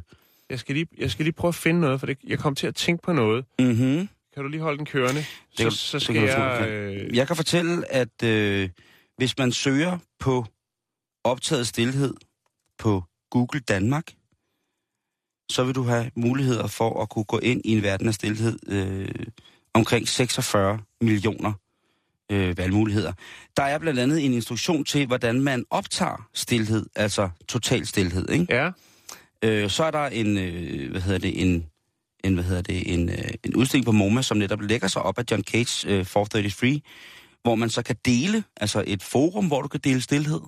jeg, skal lige, jeg skal lige prøve at finde noget, for det, jeg kom til at tænke på noget. mm-hmm. Kan du lige holde den kørende? Så, kan- så det skal kan tro, jeg... jeg Øh, Jeg kan fortælle, at øh, hvis man søger på optaget stillhed på Google Danmark, så vil du have muligheder for at kunne gå ind i en verden af stillhed øh, omkring 46 millioner øh, valgmuligheder. Der er blandt andet en instruktion til, hvordan man optager stillhed, altså total stillhed. Ikke? ja, Øh, så er der en, øh, hvad hedder det, en, en, hvad hedder det, en, øh, en udstilling på MoMA, som netop lægger sig op af John Cage øh, 433, hvor man så kan dele, altså et forum, hvor du kan dele stillhed.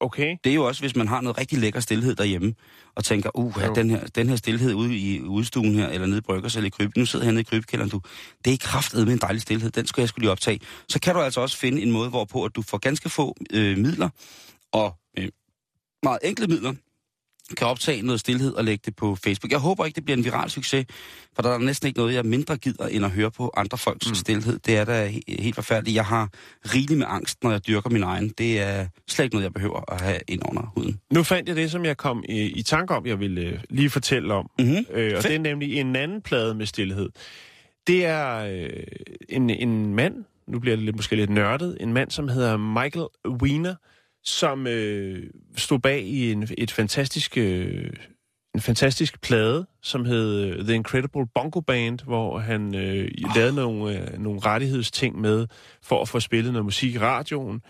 Okay. Det er jo også, hvis man har noget rigtig lækker stillhed derhjemme, og tænker, uh, Jo. den her, den her stillhed ude i udstuen her, eller nede i Bryggers, eller i kryb, nu sidder jeg nede i krybkælderen, du, det er kraftet med en dejlig stillhed, den skulle jeg skulle lige optage. Så kan du altså også finde en måde, hvorpå at du får ganske få øh, midler, og øh, meget enkle midler, kan optage noget stillhed og lægge det på Facebook. Jeg håber ikke, det bliver en viral succes, for der er næsten ikke noget, jeg mindre gider, end at høre på andre folks mm. stillhed. Det er da he- helt forfærdeligt. Jeg har rigeligt med angst, når jeg dyrker min egen. Det er slet ikke noget, jeg behøver at have ind under huden. Nu fandt jeg det, som jeg kom i, i tanke om, jeg ville øh, lige fortælle om. Mm-hmm. Øh, og Fedt. det er nemlig en anden plade med stillhed. Det er øh, en, en mand, nu bliver det lidt, måske lidt nørdet, en mand, som hedder Michael Wiener, som øh, stod bag i en, et fantastisk, øh, en fantastisk plade, som hed øh, The Incredible Bongo Band, hvor han øh, oh. lavede nogle, øh, nogle rettighedsting med for at få spillet noget musik i radioen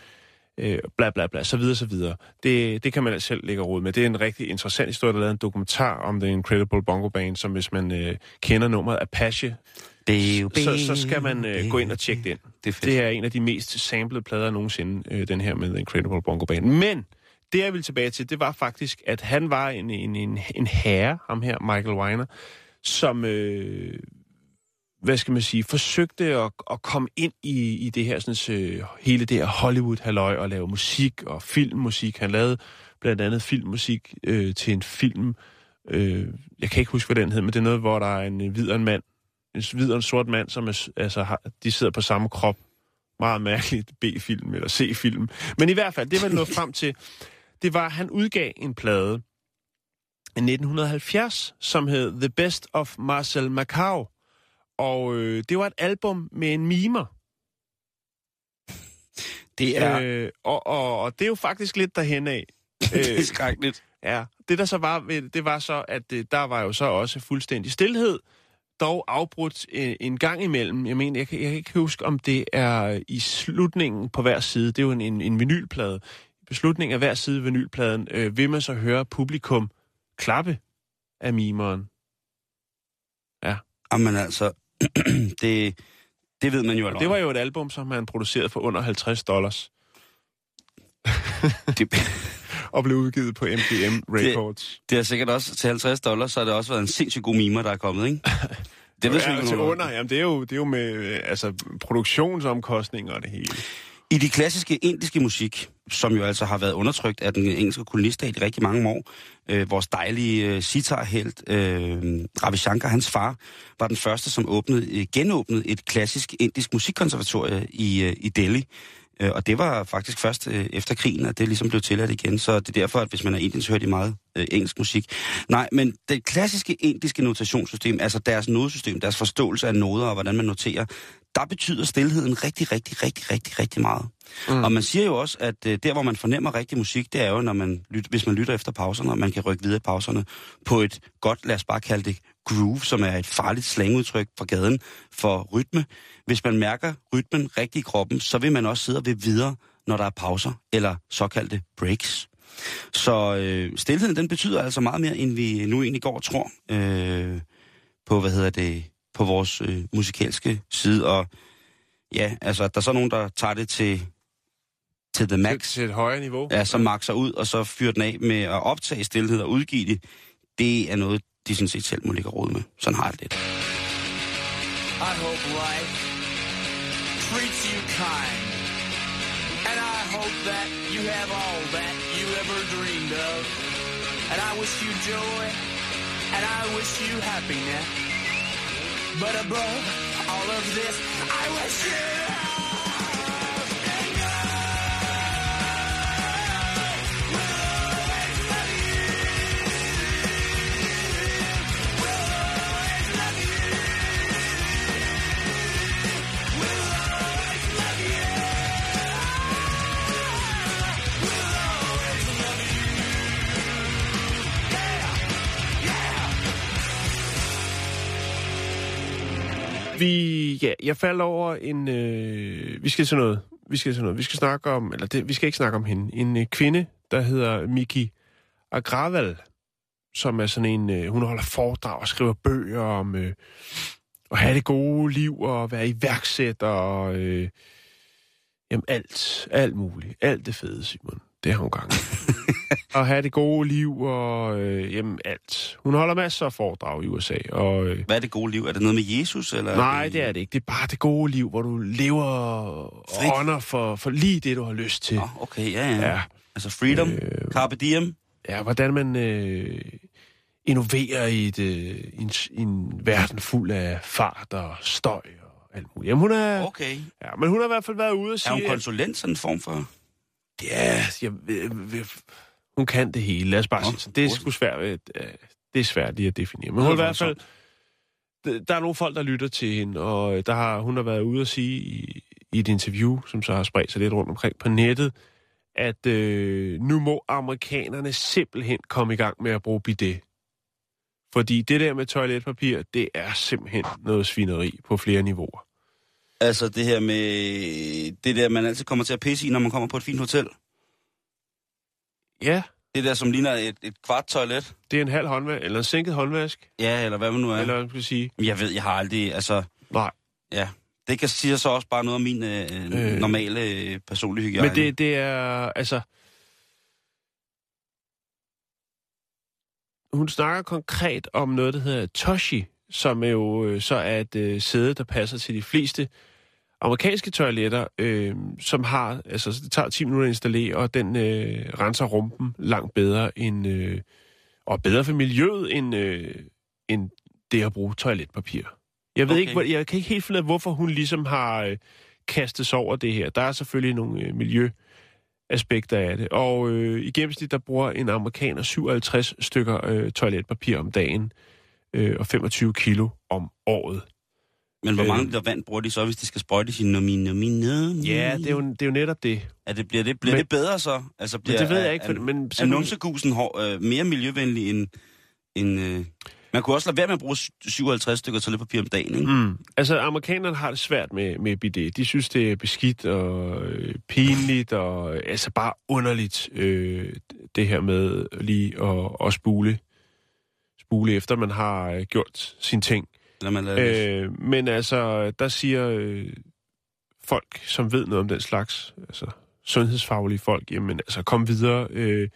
øh, bla bla bla, så videre, så videre. Det, det kan man altså selv lægge råd med. Det er en rigtig interessant historie, der er lavet en dokumentar om The Incredible Bongo Band, som hvis man øh, kender nummeret Apache, så, så skal man øh, gå ind og tjekke den. Det er. Det er en af de mest samlede plader nogensinde, øh, den her med Incredible Bongo Band. Men det, jeg ville tilbage til, det var faktisk, at han var en, en, en, en herre, ham her, Michael Weiner, som, øh, hvad skal man sige, forsøgte at, at komme ind i, i det her, sådan, øh, hele det her Hollywood-halløj og lave musik og filmmusik. Han lavede blandt andet filmmusik øh, til en film, øh, jeg kan ikke huske, hvad den hed, men det er noget, hvor der er en hvid og en mand, en hvid og en sort mand, som er, altså, har, de sidder på samme krop. Meget mærkeligt B-film eller C-film. Men i hvert fald, det man nåede (laughs) frem til, det var, at han udgav en plade i 1970, som hed The Best of Marcel Macau. Og øh, det var et album med en mimer. (laughs) Det er, Øh, og, og, og det er jo faktisk lidt derhen af. (laughs) det er skrækkeligt. Ja, det der så var, det var så, at øh, der var jo så også fuldstændig stillhed, dog afbrudt øh, en gang imellem. Jeg mener, jeg kan, jeg kan ikke huske, om det er i slutningen på hver side. Det er jo en, en, en vinylplade. I slutningen af hver side af vinylpladen øh, vil man så høre publikum klappe af mimeren. Jamen altså, (clears throat) det, det ved man jo allerede. det var jo et album, som han producerede for under 50 dollars det, (laughs) og blev udgivet på MGM Records. det har sikkert også til 50 dollars, så har det også været en sindssygt god mimer, der er kommet, ikke? (laughs) Det ved ja, jeg til ikke, under, jamen det er jo, det er jo med øh, altså, produktionsomkostninger og det hele. I de klassiske indiske musik, som jo altså har været undertrykt af den engelske kolonistat i rigtig mange år, øh, vores dejlige øh, sitar-helt, øh, Ravi Shankar, hans far, var den første, som åbnede, øh, genåbnede et klassisk indisk musikkonservatorie i, øh, i Delhi. Øh, og det var faktisk først øh, efter krigen, at det ligesom blev tilladt igen. Så det er derfor, at hvis man er indisk, så hører de meget øh, engelsk musik. Nej, men det klassiske indiske notationssystem, altså deres nodesystem, deres forståelse af noder og hvordan man noterer, der betyder stillheden rigtig, rigtig, rigtig, rigtig, rigtig meget. Mm. Og man siger jo også, at øh, der, hvor man fornemmer rigtig musik, det er jo, når man lyt, hvis man lytter efter pauserne, og man kan rykke videre i pauserne på et godt, lad os bare kalde det groove, som er et farligt slangudtryk fra gaden for rytme. Hvis man mærker rytmen rigtig i kroppen, så vil man også sidde og vil videre, når der er pauser, eller såkaldte breaks. Så øh, stillheden, den betyder altså meget mere, end vi nu egentlig går og tror øh, på, hvad hedder det, på vores øh, musikalske side. Og ja, altså, der er så nogen, der tager det til, til the max, til et højere niveau. ja, som makser ud, og så fyrer den af med at optage stillhed og udgive det, det er noget, de sådan set selv må ligge råd med. Sådan har jeg det lidt. I hope life treats you kind. And I hope that you have all that you ever dreamed of. And I wish you joy. And I wish you happiness. But above all of this, I wish you. Vi, ja, jeg faldt over en, øh, vi skal til noget, vi skal til noget, vi skal snakke om, eller det, vi skal ikke snakke om hende, en øh, kvinde, der hedder Miki Agraval, som er sådan en, øh, hun holder foredrag og skriver bøger om øh, at have det gode liv og være iværksætter og øh, jamen alt, alt muligt, alt det fede, Simon, det har hun gang (laughs) at have det gode liv og øh, jamen alt. Hun holder masser af foredrag i USA, og øh, Hvad er det gode liv? Er det noget med Jesus? Eller Nej, det er det ikke. Det er bare det gode liv, hvor du lever og Frit. ånder for, for lige det, du har lyst til. Nå, okay, ja, ja. Ja, Altså freedom, øh... carpe diem. ja hvordan man øh, innoverer i, et, øh, en, en verden fuld af fart og støj og alt muligt. Jamen, hun er... Okay. Ja, men hun har i hvert fald været ude og Er sige... hun konsulent, sådan en form for... Ja, jeg, jeg, jeg, hun kan det hele. Lad os bare Nå, sige. Det er sgu svært, øh, det er svært lige at definere. Men hun i hvert fald... Der- Der er nogle folk, der lytter til hende, og der har, hun har været ude at sige i, i et interview, som så har spredt sig lidt rundt omkring på nettet, at øh, nu må amerikanerne simpelthen komme i gang med at bruge bidet. Fordi det der med toiletpapir, det er simpelthen noget svineri på flere niveauer. Altså det her med... Det der, man altid kommer til at pisse i, når man kommer på et fint hotel. Ja, Det der, som ligner et, et kvart toilet. det er en halv håndvask, eller en sænket håndvask, Ja, eller hvad man nu er. eller hvad man skal sige. Jeg ved, jeg har aldrig... Altså, Nej. ja. Det kan sige så også bare noget om min øh, øh. Øh. normale øh, personlige hygiejne. Men det, det er, altså... Hun snakker konkret om noget, der hedder Toshi, som er jo øh, så er et øh, sæde, der passer til de fleste amerikanske toiletter, øh, som har, altså det tager 10 minutter at installere, og den øh, renser rumpen langt bedre end, øh, og bedre for miljøet end, øh, end det at bruge toiletpapir. Jeg ved Okay. ikke, hvor, jeg kan ikke helt finde ud af, hvorfor hun ligesom har øh, kastet sig over det her. Der er selvfølgelig nogle øh, miljø aspekter af det. Og øh, i gennemsnit, der bruger en amerikaner 57 stykker øh, toiletpapir om dagen, øh, og 25 kilo om året. Men hvor Øh. mange liter vand bruger de så, hvis de skal sprøjte sin nomi, nomi, nomi? Ja, det er jo, det er jo netop det. Er det, bliver det, bliver Men- det bedre så? Altså, bliver, det ved jeg ikke, for, er- men Er numsegusen hår, øh, mere miljøvenlig end... end øh... Man kunne også lade være med at bruge 57 stykker toiletpapir om dagen, ikke? Mm. Altså, amerikanerne har det svært med, med bidet. De synes, det er beskidt og øh, pinligt og øh, altså bare underligt, øh, det her med lige at, at spule, spule efter, man har øh, gjort sine ting. Lad mig, lader øh... Men altså, der siger øh, folk, som ved noget om den slags, altså sundhedsfaglige folk, jamen altså, kom videre. Øh,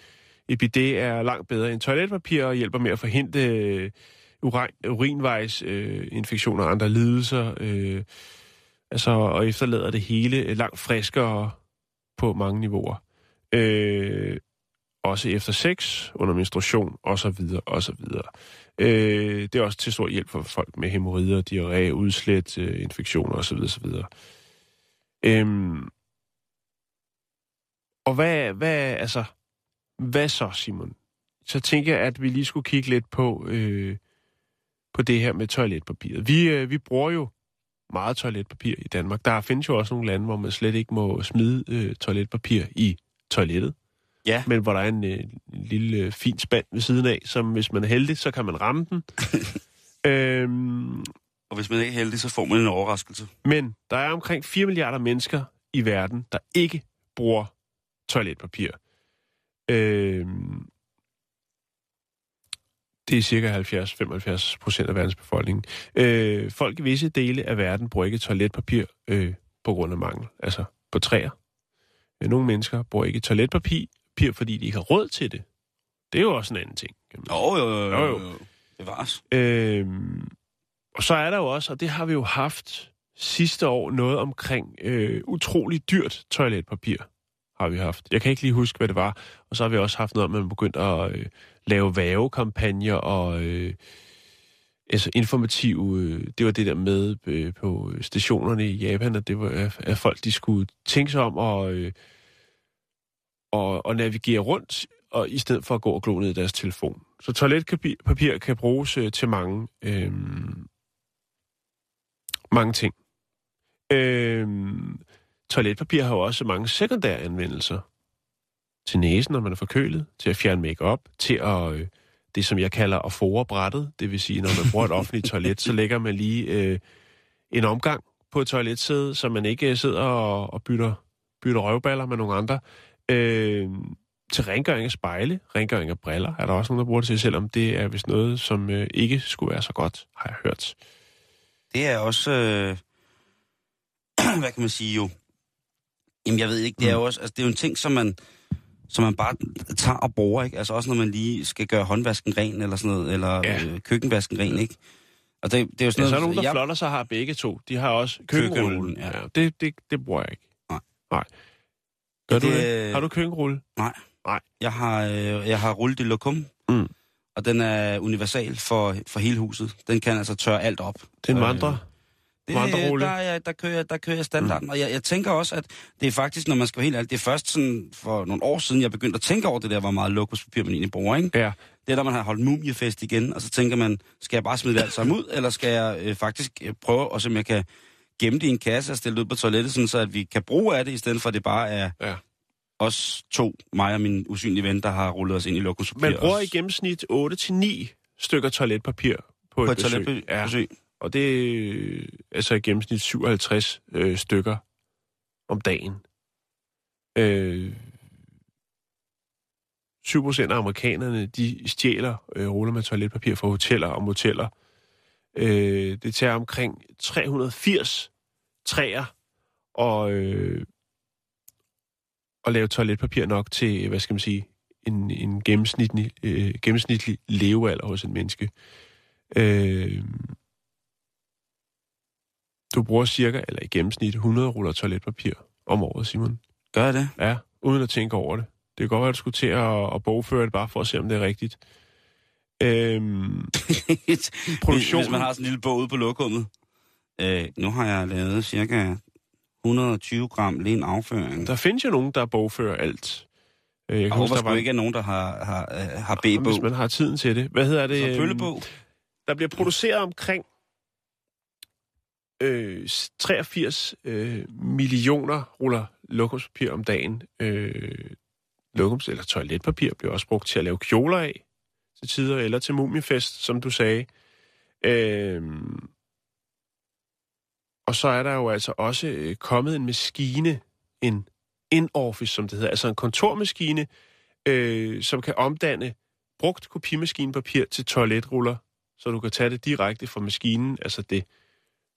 et er langt bedre end toiletpapir og hjælper med at forhindre øh, urin, urinvejs øh, infektioner og andre lidelser. Øh, altså, og efterlader det hele langt friskere på mange niveauer. Øh, også efter sex, under menstruation osv. osv. Øh, det er også til stor hjælp for folk med hemorrider, diarré, udslæt, øh, infektioner osv. osv. Øhm, og hvad, hvad, altså, hvad så, Simon? Så tænker jeg, at vi lige skulle kigge lidt på, øh, på det her med toiletpapiret. Vi, øh, vi bruger jo meget toiletpapir i Danmark. Der findes jo også nogle lande, hvor man slet ikke må smide øh, toiletpapir i toilettet. Ja. Men hvor der er en, øh, en lille øh, fin spand ved siden af, som hvis man er heldig, så kan man ramme den. (laughs) øhm, Og hvis man ikke er heldig, så får man en overraskelse. men der er omkring 4 milliarder mennesker i verden, der ikke bruger toiletpapir. Øhm, det er cirka 70-75 procent af verdens befolkning. Øh, folk i visse dele af verden bruger ikke toiletpapir øh, på grund af mangel, altså på træer. Øh, Nogle mennesker bruger ikke toiletpapir, papir, fordi de ikke har råd til det. Det er jo også en anden ting. Jo, jo, jo. Jo, jo. Det var os. Øhm, og så er der jo også, og det har vi jo haft sidste år, noget omkring øh, utrolig dyrt toiletpapir har vi haft. Jeg kan ikke lige huske, hvad det var. Og så har vi også haft noget, at man begyndte at øh, lave vævekampagner og øh, altså informative... Øh, det var det der med øh, på stationerne i Japan, at, det var, at folk de skulle tænke sig om og, øh, og, og navigere rundt, og i stedet for at gå og glo ned i deres telefon. Så toiletpapir papir kan bruges øh, til mange, øh, mange ting. Øh, toiletpapir har jo også mange sekundære anvendelser. Til næsen, når man er forkølet, til at fjerne makeup, til at, øh, det som jeg kalder at fore brættet, det vil sige, når man bruger et (laughs) offentligt toilet, så lægger man lige øh, en omgang på et toiletsæde, så man ikke øh, sidder og, og bytter, bytter røvballer med nogle andre. Øh, til rengøring af spejle, rengøring af briller, er der også nogen, der bruger det til, selvom det er vist noget, som øh, ikke skulle være så godt, har jeg hørt. Det er også... Øh... (clears throat) hvad kan man sige jo? Jamen, jeg ved ikke. Det er jo også... Altså, det er jo en ting, som man, som man bare tager og bruger, ikke? Altså også når man lige skal gøre håndvasken ren, eller sådan noget, eller Ja. øh, køkkenvasken ren, ikke? Og det, det er jo sådan Ja, så er noget... nogen, der jeg- flotter sig har begge to. De har også køkkenrullen. Køkkenrullen, ja. ja. det, det, det bruger jeg ikke. Nej. Nej. Gør du Det- det? Har du køkkenrulle? Jeg har, øh, jeg har rullet i lokum, Mm. og den er universal for, for hele huset. Den kan altså tørre alt op. Det er en Øh, vandre. Det, Vandrerulle. der, er jeg- der, kører, der kører jeg standarden. Mm. Og jeg, jeg tænker også, at det er faktisk, når man skal være helt ærlig, det er først sådan for nogle år siden, jeg begyndte at tænke over det der, hvor meget lokuspapir man egentlig bruger, ikke? Ja. Det er, når man har holdt mumiefest igen, og så tænker man, skal jeg bare smide det alt sammen ud, eller skal jeg øh, faktisk øh, prøve at se, om jeg kan gemme det i en kasse og stille det ud på toilettet, sådan så at vi kan bruge af det, i stedet for at det bare er Ja. os to, mig og min usynlige ven, der har rullet os ind i lokuspapir. Man bruger og- i gennemsnit 8-9 stykker toiletpapir på, på et et besøg. toiletbesøg. Ja. besøg. Og det er øh, altså i gennemsnit 57 øh, stykker om dagen. Øh, 7 procent af amerikanerne, de stjæler øh, ruller med toiletpapir fra hoteller og moteller. Øh, det tager omkring 380 træer og, øh, at lave toiletpapir nok til, hvad skal man sige, en, en gennemsnitlig, øh, gennemsnitlig levealder hos et menneske. Øh, du bruger cirka, eller i gennemsnit, 100 ruller toiletpapir om året, Simon. Gør jeg det? Ja, uden at tænke over det. Det kan godt være, at du skulle til at, at bogføre det, bare for at se, om det er rigtigt. Øhm, (laughs) hvis, Produktionen. hvis man har sådan en lille bog ude på lokummet. Øh, nu har jeg lavet cirka 120 gram len afføring. Der findes jo nogen, der bogfører alt. Øh, Jeg kan håber huske, der var ikke, at nogen, der har, har, øh, har Hvis B-bog. man har tiden til det. Hvad hedder det? Så øhm, pøllebog. Der bliver produceret omkring øh, 83 øh, millioner ruller lokumspapir om dagen. Øh, lokums, eller toiletpapir bliver også brugt til at lave kjoler af bedste tider, eller til mumiefest, som du sagde. Øhm, og så er der jo altså også øh, kommet en maskine, en in-office, som det hedder, altså en kontormaskine, øh, som kan omdanne brugt kopimaskinepapir til toiletruller, så du kan tage det direkte fra maskinen, altså det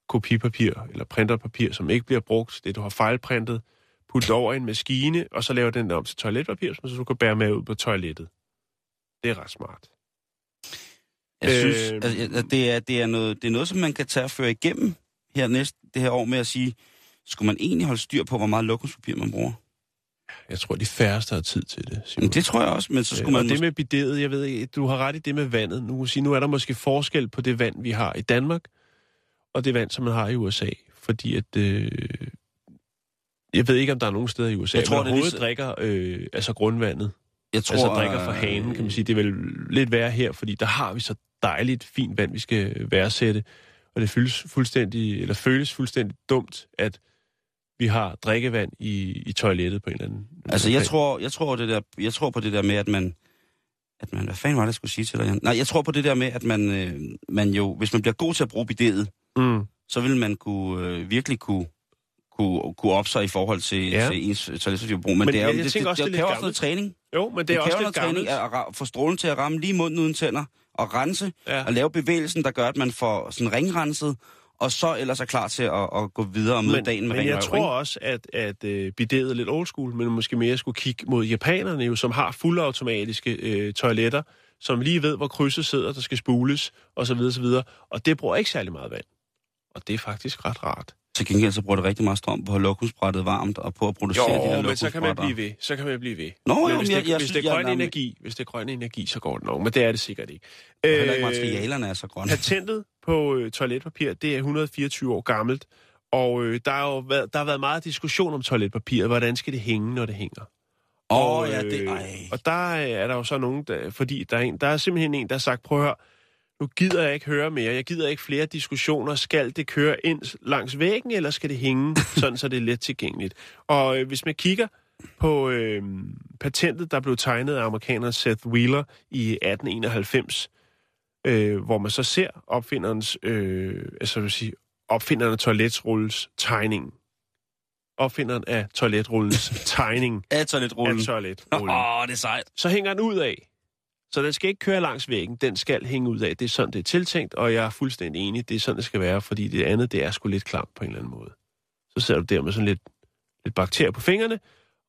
kopipapir eller printerpapir, som ikke bliver brugt, det du har fejlprintet, putte det over i en maskine, og så laver den om til toiletpapir, så du kan bære med ud på toilettet. Det er ret smart. Jeg synes, Øh, altså, at det, er, det, er noget, det er noget, som man kan tage og føre igennem her næste, det her år med at sige, skulle man egentlig holde styr på, hvor meget lokumspapir man bruger? Jeg tror, de færreste har tid til det. Simon. Men det tror jeg også, men så Øh, skulle man... og det med bidet, jeg ved ikke, du har ret i det med vandet. Nu, sige, nu er der måske forskel på det vand, vi har i Danmark, og det vand, som man har i USA. Fordi at... Øh, jeg ved ikke, om der er nogen steder i USA, Jeg tror, man det er overhovedet lige drikker øh, altså grundvandet. jeg tror, altså drikker fra øh, hanen, kan man sige. Det er vel lidt værre her, fordi der har vi så dejligt fint vand, vi skal værdsætte. Og det føles fuldstændig, eller føles fuldstændig dumt, at vi har drikkevand i, i toilettet på en eller anden Altså, jeg tror, jeg, tror, det der, jeg tror på det der med, at man... At man hvad fanden var det, jeg skulle sige til dig, Jan? Nej, jeg tror på det der med, at man, øh, man jo... Hvis man bliver god til at bruge bidet, Mm. så vil man kunne, øh, virkelig kunne, kunne, kunne op sig i forhold til, Ja. til ens toiletpapirbrug. Men, Men det, er, jo- det, det, også, det, det det lidt kræver også noget træning. Jo, men det Det, er også lidt træning at, at få strålen til at ramme lige munden uden tænder, og rense, Ja. og lave bevægelsen, der gør, at man får sådan ringrenset, og så ellers er klar til at, at gå videre og møde men, dagen med men jeg røv, tror ikke? også, at, at uh, bidet er lidt old school, men måske mere skulle kigge mod japanerne, jo, som har fuldautomatiske øh, toiletter, som lige ved, hvor krydset sidder, der skal spules, så videre. Og det bruger ikke særlig meget vand. Og det er faktisk ret rart. Til gengæld så bruger det rigtig meget strøm på at holde lokumsbrættet varmt, og på at producere de der men så kan man blive ved. Så kan man blive ved. Nå, men jo, hvis, men det, jeg- jeg hvis det er jeg- grøn jamen- energi, hvis det er grøn energi, så går det nok. Men det er det sikkert ikke. Og heller ikke Øh, materialerne er så grønne. Patentet på øh, toiletpapir, det er 124 år gammelt, og øh, der, har jo været, der har været meget diskussion om toiletpapir. Hvordan skal det hænge, når det hænger? Åh, Og, ja, det... øh, Ej. Og der øh, er der jo så nogen, der, fordi der er, en, der er simpelthen en, der har sagt, prøv at høre, nu gider jeg ikke høre mere, jeg gider ikke flere diskussioner. Skal det køre ind langs væggen, eller skal det hænge, (laughs) sådan så det er let tilgængeligt? Og øh, hvis man kigger på øh, patentet, der blev tegnet af amerikaneren Seth Wheeler i 1891, øh, hvor man så ser opfinderens, øh, altså vil sige, opfinderen af toiletrulles tegning. Opfinderen af toiletrullens (laughs) tegning Ja, af toiletrullen. Åh, det er sejt. Så hænger den ud af. Så den skal ikke køre langs væggen, den skal hænge ud af. Det er sådan, det er tiltænkt, og jeg er fuldstændig enig, det er sådan, det skal være, fordi det andet, det er sgu lidt klamt på en eller anden måde. Så sidder du der med sådan lidt, lidt bakterier på fingrene,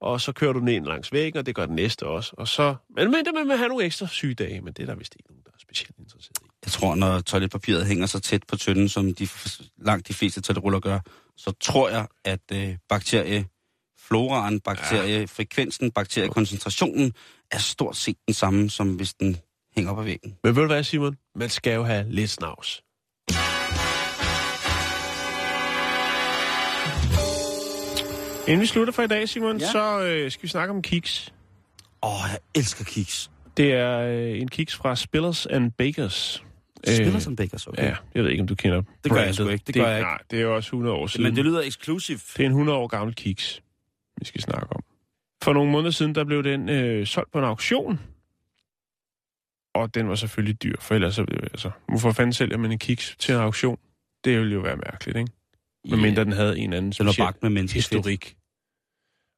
og så kører du den ind langs væggen, og det gør den næste også. Og så, men, men man vil have nogle ekstra sygedage, men det er der vist ikke nogen, der er specielt interesseret i. Jeg tror, når toiletpapiret hænger så tæt på tynden, som de, langt de fleste toiletruller gør, så tror jeg, at øh, bakteriefloraen, bakteriefrekvensen, bakteriekoncentrationen er stort set den samme, som hvis den hænger på væggen. Men ved du hvad, Simon? Man skal jo have lidt snavs. Inden vi slutter for i dag, Simon, Ja. så øh, skal vi snakke om kiks. Åh, oh, jeg elsker kiks. Det er øh, en kiks fra Spillers and Bakers. Øh, som Bakers, okay. Ja, jeg ved ikke, om du kender Det gør jeg brandet. sgu ikke, det gør jeg ikke. Nej, det er jo også 100 år siden. Men det lyder eksklusivt. det er en 100 år gammel kiks, vi skal snakke om. For nogle måneder siden, der blev den øh, solgt på en auktion. Og den var selvfølgelig dyr, for ellers så, altså, hvorfor fanden sælger man en kiks til en auktion? Det ville jo være mærkeligt, ikke? Medmindre den havde en anden speciel bagt med menneskefedt. historik.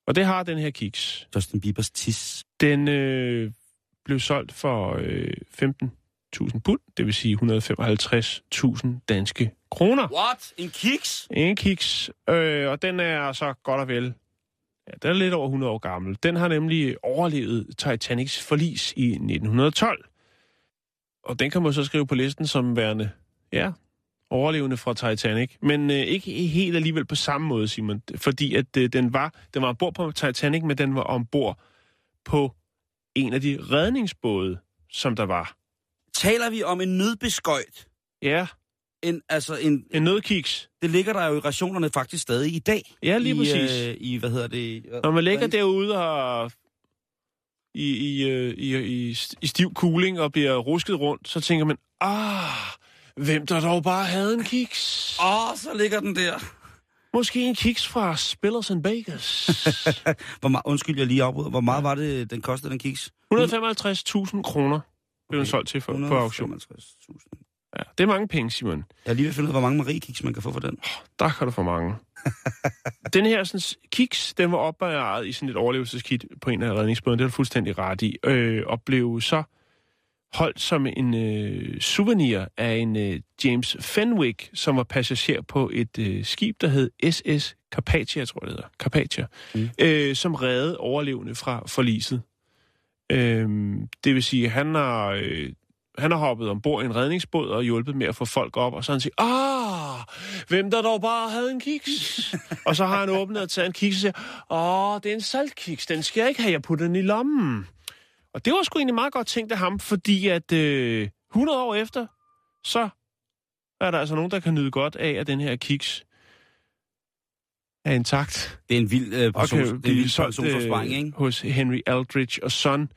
Og det har den her kiks. Justin Biebers tis. Den øh, blev solgt for øh, 15.000 pund, det vil sige 155.000 danske kroner. What? En kiks? En kiks, øh, og den er så godt og vel, ja, den er lidt over 100 år gammel. Den har nemlig overlevet Titanics forlis i 1912. Og den kan man så skrive på listen som værende, ja, overlevende fra Titanic. Men øh, ikke helt alligevel på samme måde, Simon. Fordi at øh, den var den var ombord på Titanic, men den var ombord på en af de redningsbåde, som der var. Taler vi om en nødbeskøjt? Ja, En, altså en, En nødkiks. det ligger der jo i rationerne faktisk stadig i dag. Ja, lige I, præcis. Øh, I, hvad hedder det? Når man ligger derude og i, i, øh, i, i, i stiv cooling og bliver rusket rundt, så tænker man, ah, hvem der dog bare havde en kiks? Åh, så ligger den der. Måske en kiks fra Spillers and Bakers. (laughs) Hvor meget, undskyld, jeg lige afbryder. Hvor meget var det, den kostede, den kiks? 155.000 kroner blev den solgt til for, på auktion. 155.000. Ja, det er mange penge, Simon. Jeg er lige finde ud af, hvor mange Marie-kiks man kan få for den. Der kan du få mange. (laughs) den her sådan, kiks, den var opbevaret i sådan et overlevelseskit på en af redningsbådene. Det er du fuldstændig ret i. Øh, og blev så holdt som en øh, souvenir af en øh, James Fenwick, som var passager på et øh, skib, der hed SS Carpathia, tror jeg det hedder. Carpathia. Mm. Øh, som reddede overlevende fra forliset. Øh, det vil sige, han har... Øh, han har hoppet ombord i en redningsbåd og hjulpet med at få folk op, og så han siger, ah, hvem der dog bare havde en kiks? (laughs) og så har han åbnet og taget en kiks og siger, åh, det er en saltkiks, den skal jeg ikke have, jeg putter den i lommen. Og det var sgu egentlig meget godt tænkt af ham, fordi at øh, 100 år efter, så er der altså nogen, der kan nyde godt af, at den her kiks er intakt. Det er en vild øh, person, kan det er en vild solgt personsopsparing, øh, ikke? hos Henry Aldrich og Son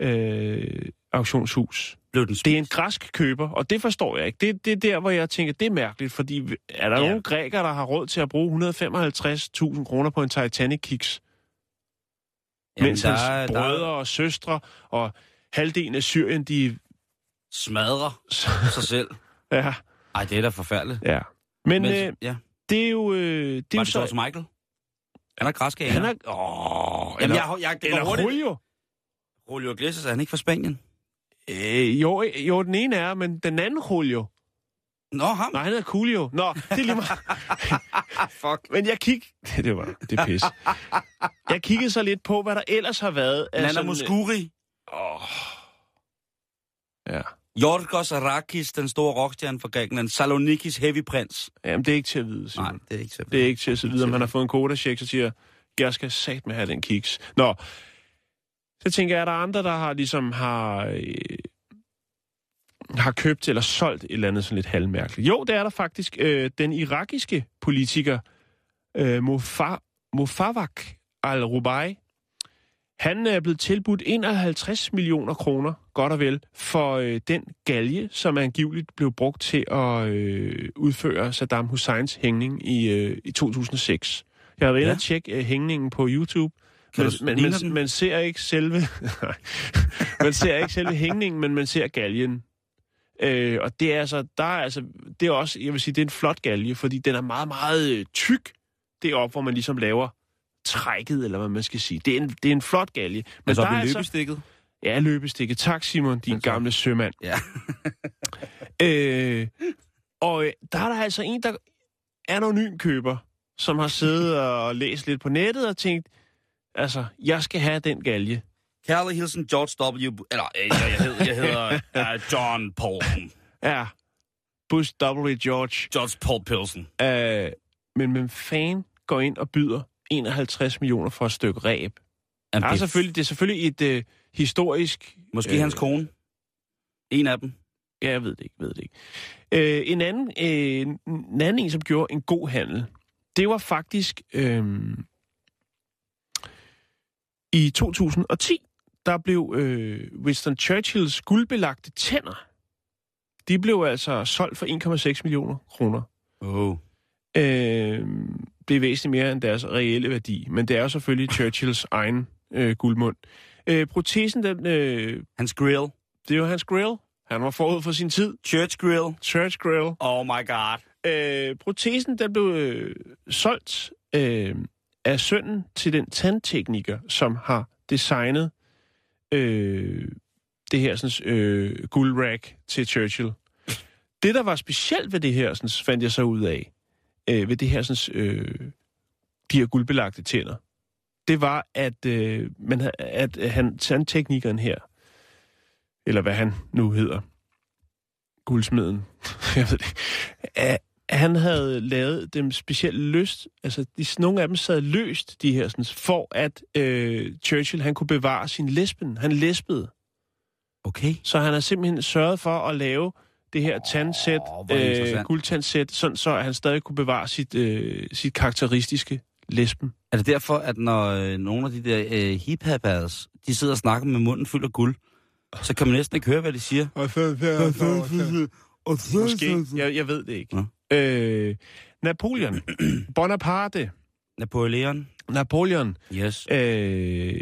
øh, auktionshus. Blev den Det er en græsk køber, og det forstår jeg ikke. Det, det er der, hvor jeg tænker, det er mærkeligt, fordi er der Ja. nogen grækere, der har råd til at bruge 155.000 kroner på en Titanic-kiks? Mens der hans er- der er- brødre og søstre og halvdelen af Syrien, de... smadrer sig selv. (laughs) Ja, Ej, det er da forfærdeligt. ja. Men, Men, øh, ja. det er jo... Øh, det er Var jo det så... Michael? Han er græsk Han er... Åh, Jamen, eller, jeg, jeg, går eller hurtigt. Julio. Julio Iglesias, er han ikke fra Spanien? Øh, jo, jo, den ene er, men den anden Julio. Nå, ham. Nej, han hedder Coolio. Nå, det er lige meget. (laughs) Fuck. Men jeg kig... (laughs) Det var det er pis. Jeg kiggede så lidt på, hvad der ellers har været. Nana sådan, Muscuri. Åh. Ja. Jorgos Arakis, den store rockstjerne fra Grækenland. Salonikis Heavy Prince. Jamen, det er ikke til at vide, Simon. Nej, det er ikke så Det er ikke til at vide, om han har fået en kodacheck, så siger jeg skal sat med have den kiks. Nå, så tænker jeg, er der andre, der har ligesom har, øh, har købt eller solgt et eller andet sådan lidt halvmærkeligt? Jo, det er der faktisk. Øh, den irakiske politiker øh, Mofa, Mofawak al-Rubai, han er blevet tilbudt 51 millioner kroner, godt og vel, for øh, den galge, som angiveligt blev brugt til at øh, udføre Saddam Husseins hængning i, øh, i 2006. Jeg har været inde Ja. og tjekke øh, hængningen på YouTube, men, men, man, den? man ser ikke selve (laughs) man ser ikke selve hængningen, men man ser galgen. Øh, og det er altså, der er altså, det er også, jeg vil sige, det er en flot galge, fordi den er meget, meget øh, tyk deroppe, hvor man ligesom laver trækket, eller hvad man skal sige. Det er en, det er en flot galge. Men Men så der er altså, løbestikket. ja, løbestikket. Tak, Simon, din tak. gamle sømand. Ja. (laughs) Øh, og øh, der er der altså en, der er anonym køber, som har siddet og læst lidt på nettet og tænkt, altså, jeg skal have den galge. Kærlig hilsen George W. Eller, øh, jeg, jeg, hedder, jeg hedder uh, (laughs) John Paul. Ja, Bush W. George. George Paul Pilsen. Øh, men hvem fan går ind og byder 51 millioner for et stykke ræb? Jamen, Ja, det er selvfølgelig, det er selvfølgelig et øh, historisk... Måske øh, hans kone. En af dem. Ja, jeg ved det ikke, ved det ikke. Øh, en, anden, øh, en anden en, som gjorde en god handel, det var faktisk øh, i 2010, der blev øh, Winston Churchills guldbelagte tænder, de blev altså solgt for 1,6 millioner kroner. Oh. Øh, det er væsentligt mere end deres reelle værdi, men det er jo selvfølgelig Churchills egen øh, guldmund. Øh, protesen, den, øh, Hans grill. det er jo hans grill. Han var forud for sin tid. Church grill. Church grill. Oh my god. Øh, protesen den blev øh, solgt øh, er sønnen til den tandtekniker, som har designet øh, det her sådan, øh, guldrack til Churchill. Det, der var specielt ved det her, sådan, fandt jeg så ud af, øh, ved det her, sådan, øh, de her guldbelagte tænder, det var, at, øh, man, at han, tandteknikeren her, eller hvad han nu hedder, guldsmeden, (laughs) jeg ved det, at han havde lavet dem specielt løst, altså de, nogle af dem sad løst, de her, sådan, for at øh, Churchill han kunne bevare sin lesben. Han lesbede. Okay. Så han har simpelthen sørget for at lave det her tandsæt, hvor øh, guldtandsæt, sådan så han stadig kunne bevare sit, øh, sit karakteristiske lesben. Er det derfor, at når øh, nogle af de der øh, hiphappers, de sidder og snakker med munden fuld af guld, så kan man næsten ikke høre, hvad de siger? Måske. Jeg, jeg ved det ikke. Øh, Napoleon. (clears throat) Bonaparte. Napoleon? Napoleon. Yes. Øh,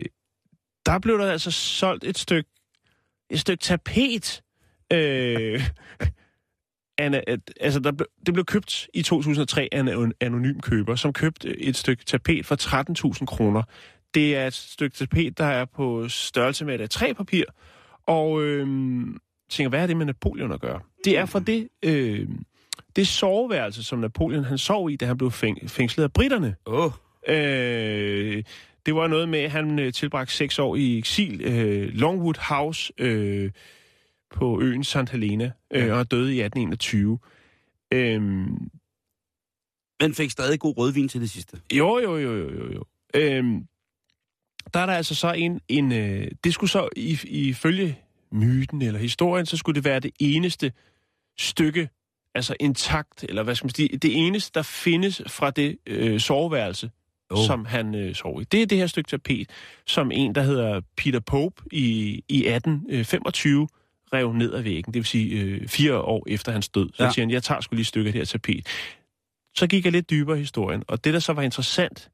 der blev der altså solgt et stykke et stykke tapet. Øh, (laughs) Anna, at, altså, der blev, det blev købt i 2003 af en anonym køber, som købte et stykke tapet for 13.000 kroner. Det er et stykke tapet, der er på størrelse med et A3-papir, og øh, tænker, hvad er det med Napoleon at gøre? Det er for det, øh, det soveværelse, som Napoleon han sov i, da han blev fæng, fængslet af britterne. Oh, Øh, det var noget med, at han øh, tilbragte seks år i eksil. Øh, Longwood House øh, på øen St. Helena, øh, og døde i 1821. Øh, men fik stadig god rødvin til det sidste. jo, jo, jo, jo, jo. jo. Øh, der er der altså så en... en øh, det skulle så i- ifølge myten eller historien, så skulle det være det eneste stykke, altså intakt, eller hvad skal man sige, det eneste, der findes fra det øh, soveværelse, Oh. som han øh, sov i. Det er det her stykke tapet, som en, der hedder Peter Pope i, i 1825 rev ned af væggen. Det vil sige øh, fire år efter hans død. Så Ja. ja. siger han, jeg tager sgu lige et stykke af det her tapet. Så gik jeg lidt dybere i historien, og det, der så var interessant,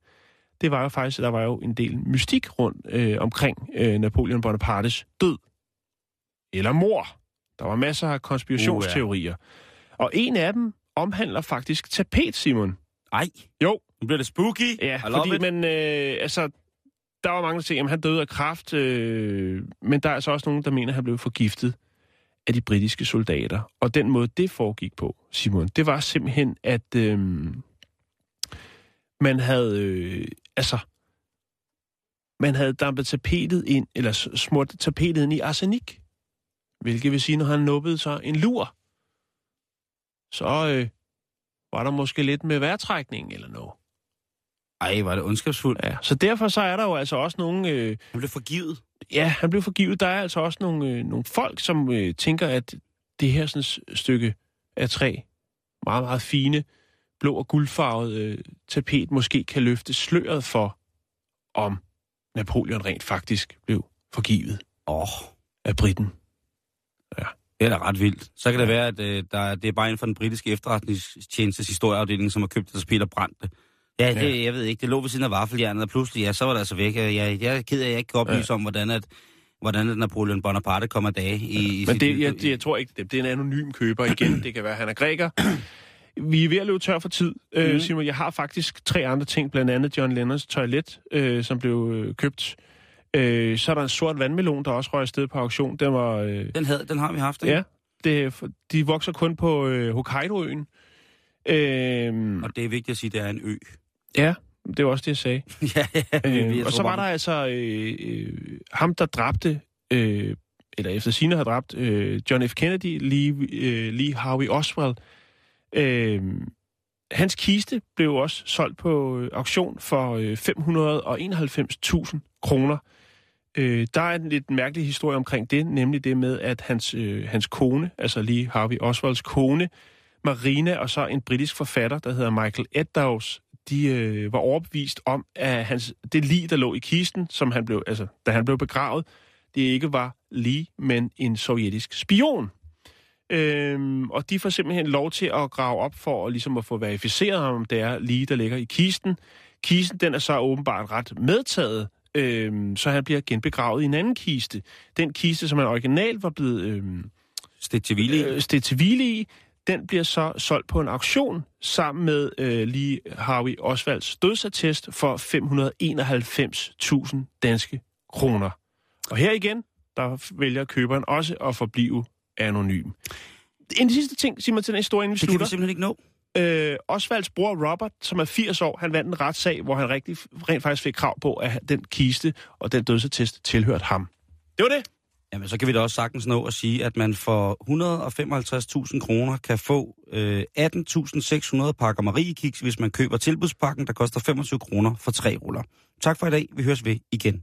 det var jo faktisk, at der var jo en del mystik rundt øh, omkring øh, Napoleon Bonapartes død. Eller mor. Der var masser af konspirationsteorier. Og en af dem omhandler faktisk tapet, Simon. Ej, Jo, nu bliver det spooky. Ja, fordi, it. men øh, altså, der var mange, der siger, at han døde af kræft, øh, men der er altså også nogen, der mener, at han blev forgiftet af de britiske soldater. Og den måde, det foregik på, Simon, det var simpelthen, at øh, man havde, øh, altså, man havde dampet tapetet ind, eller smurt tapetet ind i arsenik. Hvilket vil sige, når han nubbede sig en lur, så øh, var der måske lidt med vejrtrækning eller noget. Ej, var det ondskabsfuldt. Ja, så derfor så er der jo altså også nogle... Øh, Han blev forgivet. ja, han blev forgivet. Der er altså også nogle, øh, nogle folk, som øh, tænker, at det her sådan, stykke af træ, meget, meget fine, blå og guldfarvet øh, tapet, måske kan løfte sløret for, om Napoleon rent faktisk blev forgivet Åh, oh, af britten. Det er da ret vildt. Så kan det være, at øh, der, det er bare inden for den britiske efterretningstjenestes historieafdeling, som har købt det, Peter Brandt det. Ja, det, Ja. jeg ved ikke. Det lå ved siden af vaffeljernet, og pludselig, ja, så var det altså væk. Jeg, jeg er ked af, at jeg ikke kan oplyse ja. om, hvordan, at, hvordan at Napoleon Bonaparte kom af dage i, i Men det, jeg, det, jeg tror ikke, det, det er en anonym køber igen. Det kan være, at han er græker. Vi er ved at løbe tør for tid, øh, Mhm. Simon. Jeg har faktisk tre andre ting, blandt andet John Lennons toilet, øh, som blev øh, købt. Øh, så er der en sort vandmelon, der også røg afsted på auktion. Den var... Øh, Den, havde, den har vi haft, ikke? ja, det, de vokser kun på øh, Hokkaido-øen. Øh, Og det er vigtigt at sige, at det er en ø. ja, det var også det, jeg sagde. (laughs) ja, ja. Øh, jeg og så var der altså øh, øh, ham, der dræbte, øh, eller efter sine har dræbt, øh, John F. Kennedy, Lee, øh, Lee Harvey Oswald. Øh, hans kiste blev også solgt på øh, auktion for øh, 591.000 kroner. Øh, der er en lidt mærkelig historie omkring det, nemlig det med, at hans, øh, hans kone, altså Lee Harvey Oswalds kone, Marina og så en britisk forfatter, der hedder Michael Eddowes, de øh, var overbevist om, at hans, det lig, der lå i kisten, som han blev, altså, da han blev begravet, det ikke var Lee, men en sovjetisk spion. Øhm, og de får simpelthen lov til at grave op for at, ligesom at få verificeret, om det er Lee, der ligger i kisten. Kisten, den er så åbenbart ret medtaget, øhm, så han bliver genbegravet i en anden kiste. Den kiste, som han originalt var blevet øhm, i. øh, hvile i, den bliver så solgt på en auktion sammen med øh, lige Harvey Osvalds dødsattest for 591.000 danske kroner. Og her igen, der vælger køberen også at forblive anonym. En sidste ting, Simon, til den historie, inden vi Det kan vi slutter. simpelthen ikke nå. Øh, Osvalds bror Robert, som er 80 år, han vandt en retssag, hvor han rigtig, rent faktisk fik krav på, at den kiste og den dødsattest tilhørte ham. Det var det. Jamen, så kan vi da også sagtens nå at sige, at man for 155.000 kroner kan få øh, 18.600 pakker Mariekiks, hvis man køber tilbudspakken, der koster 25 kroner for tre ruller. Tak for i dag. Vi høres ved igen.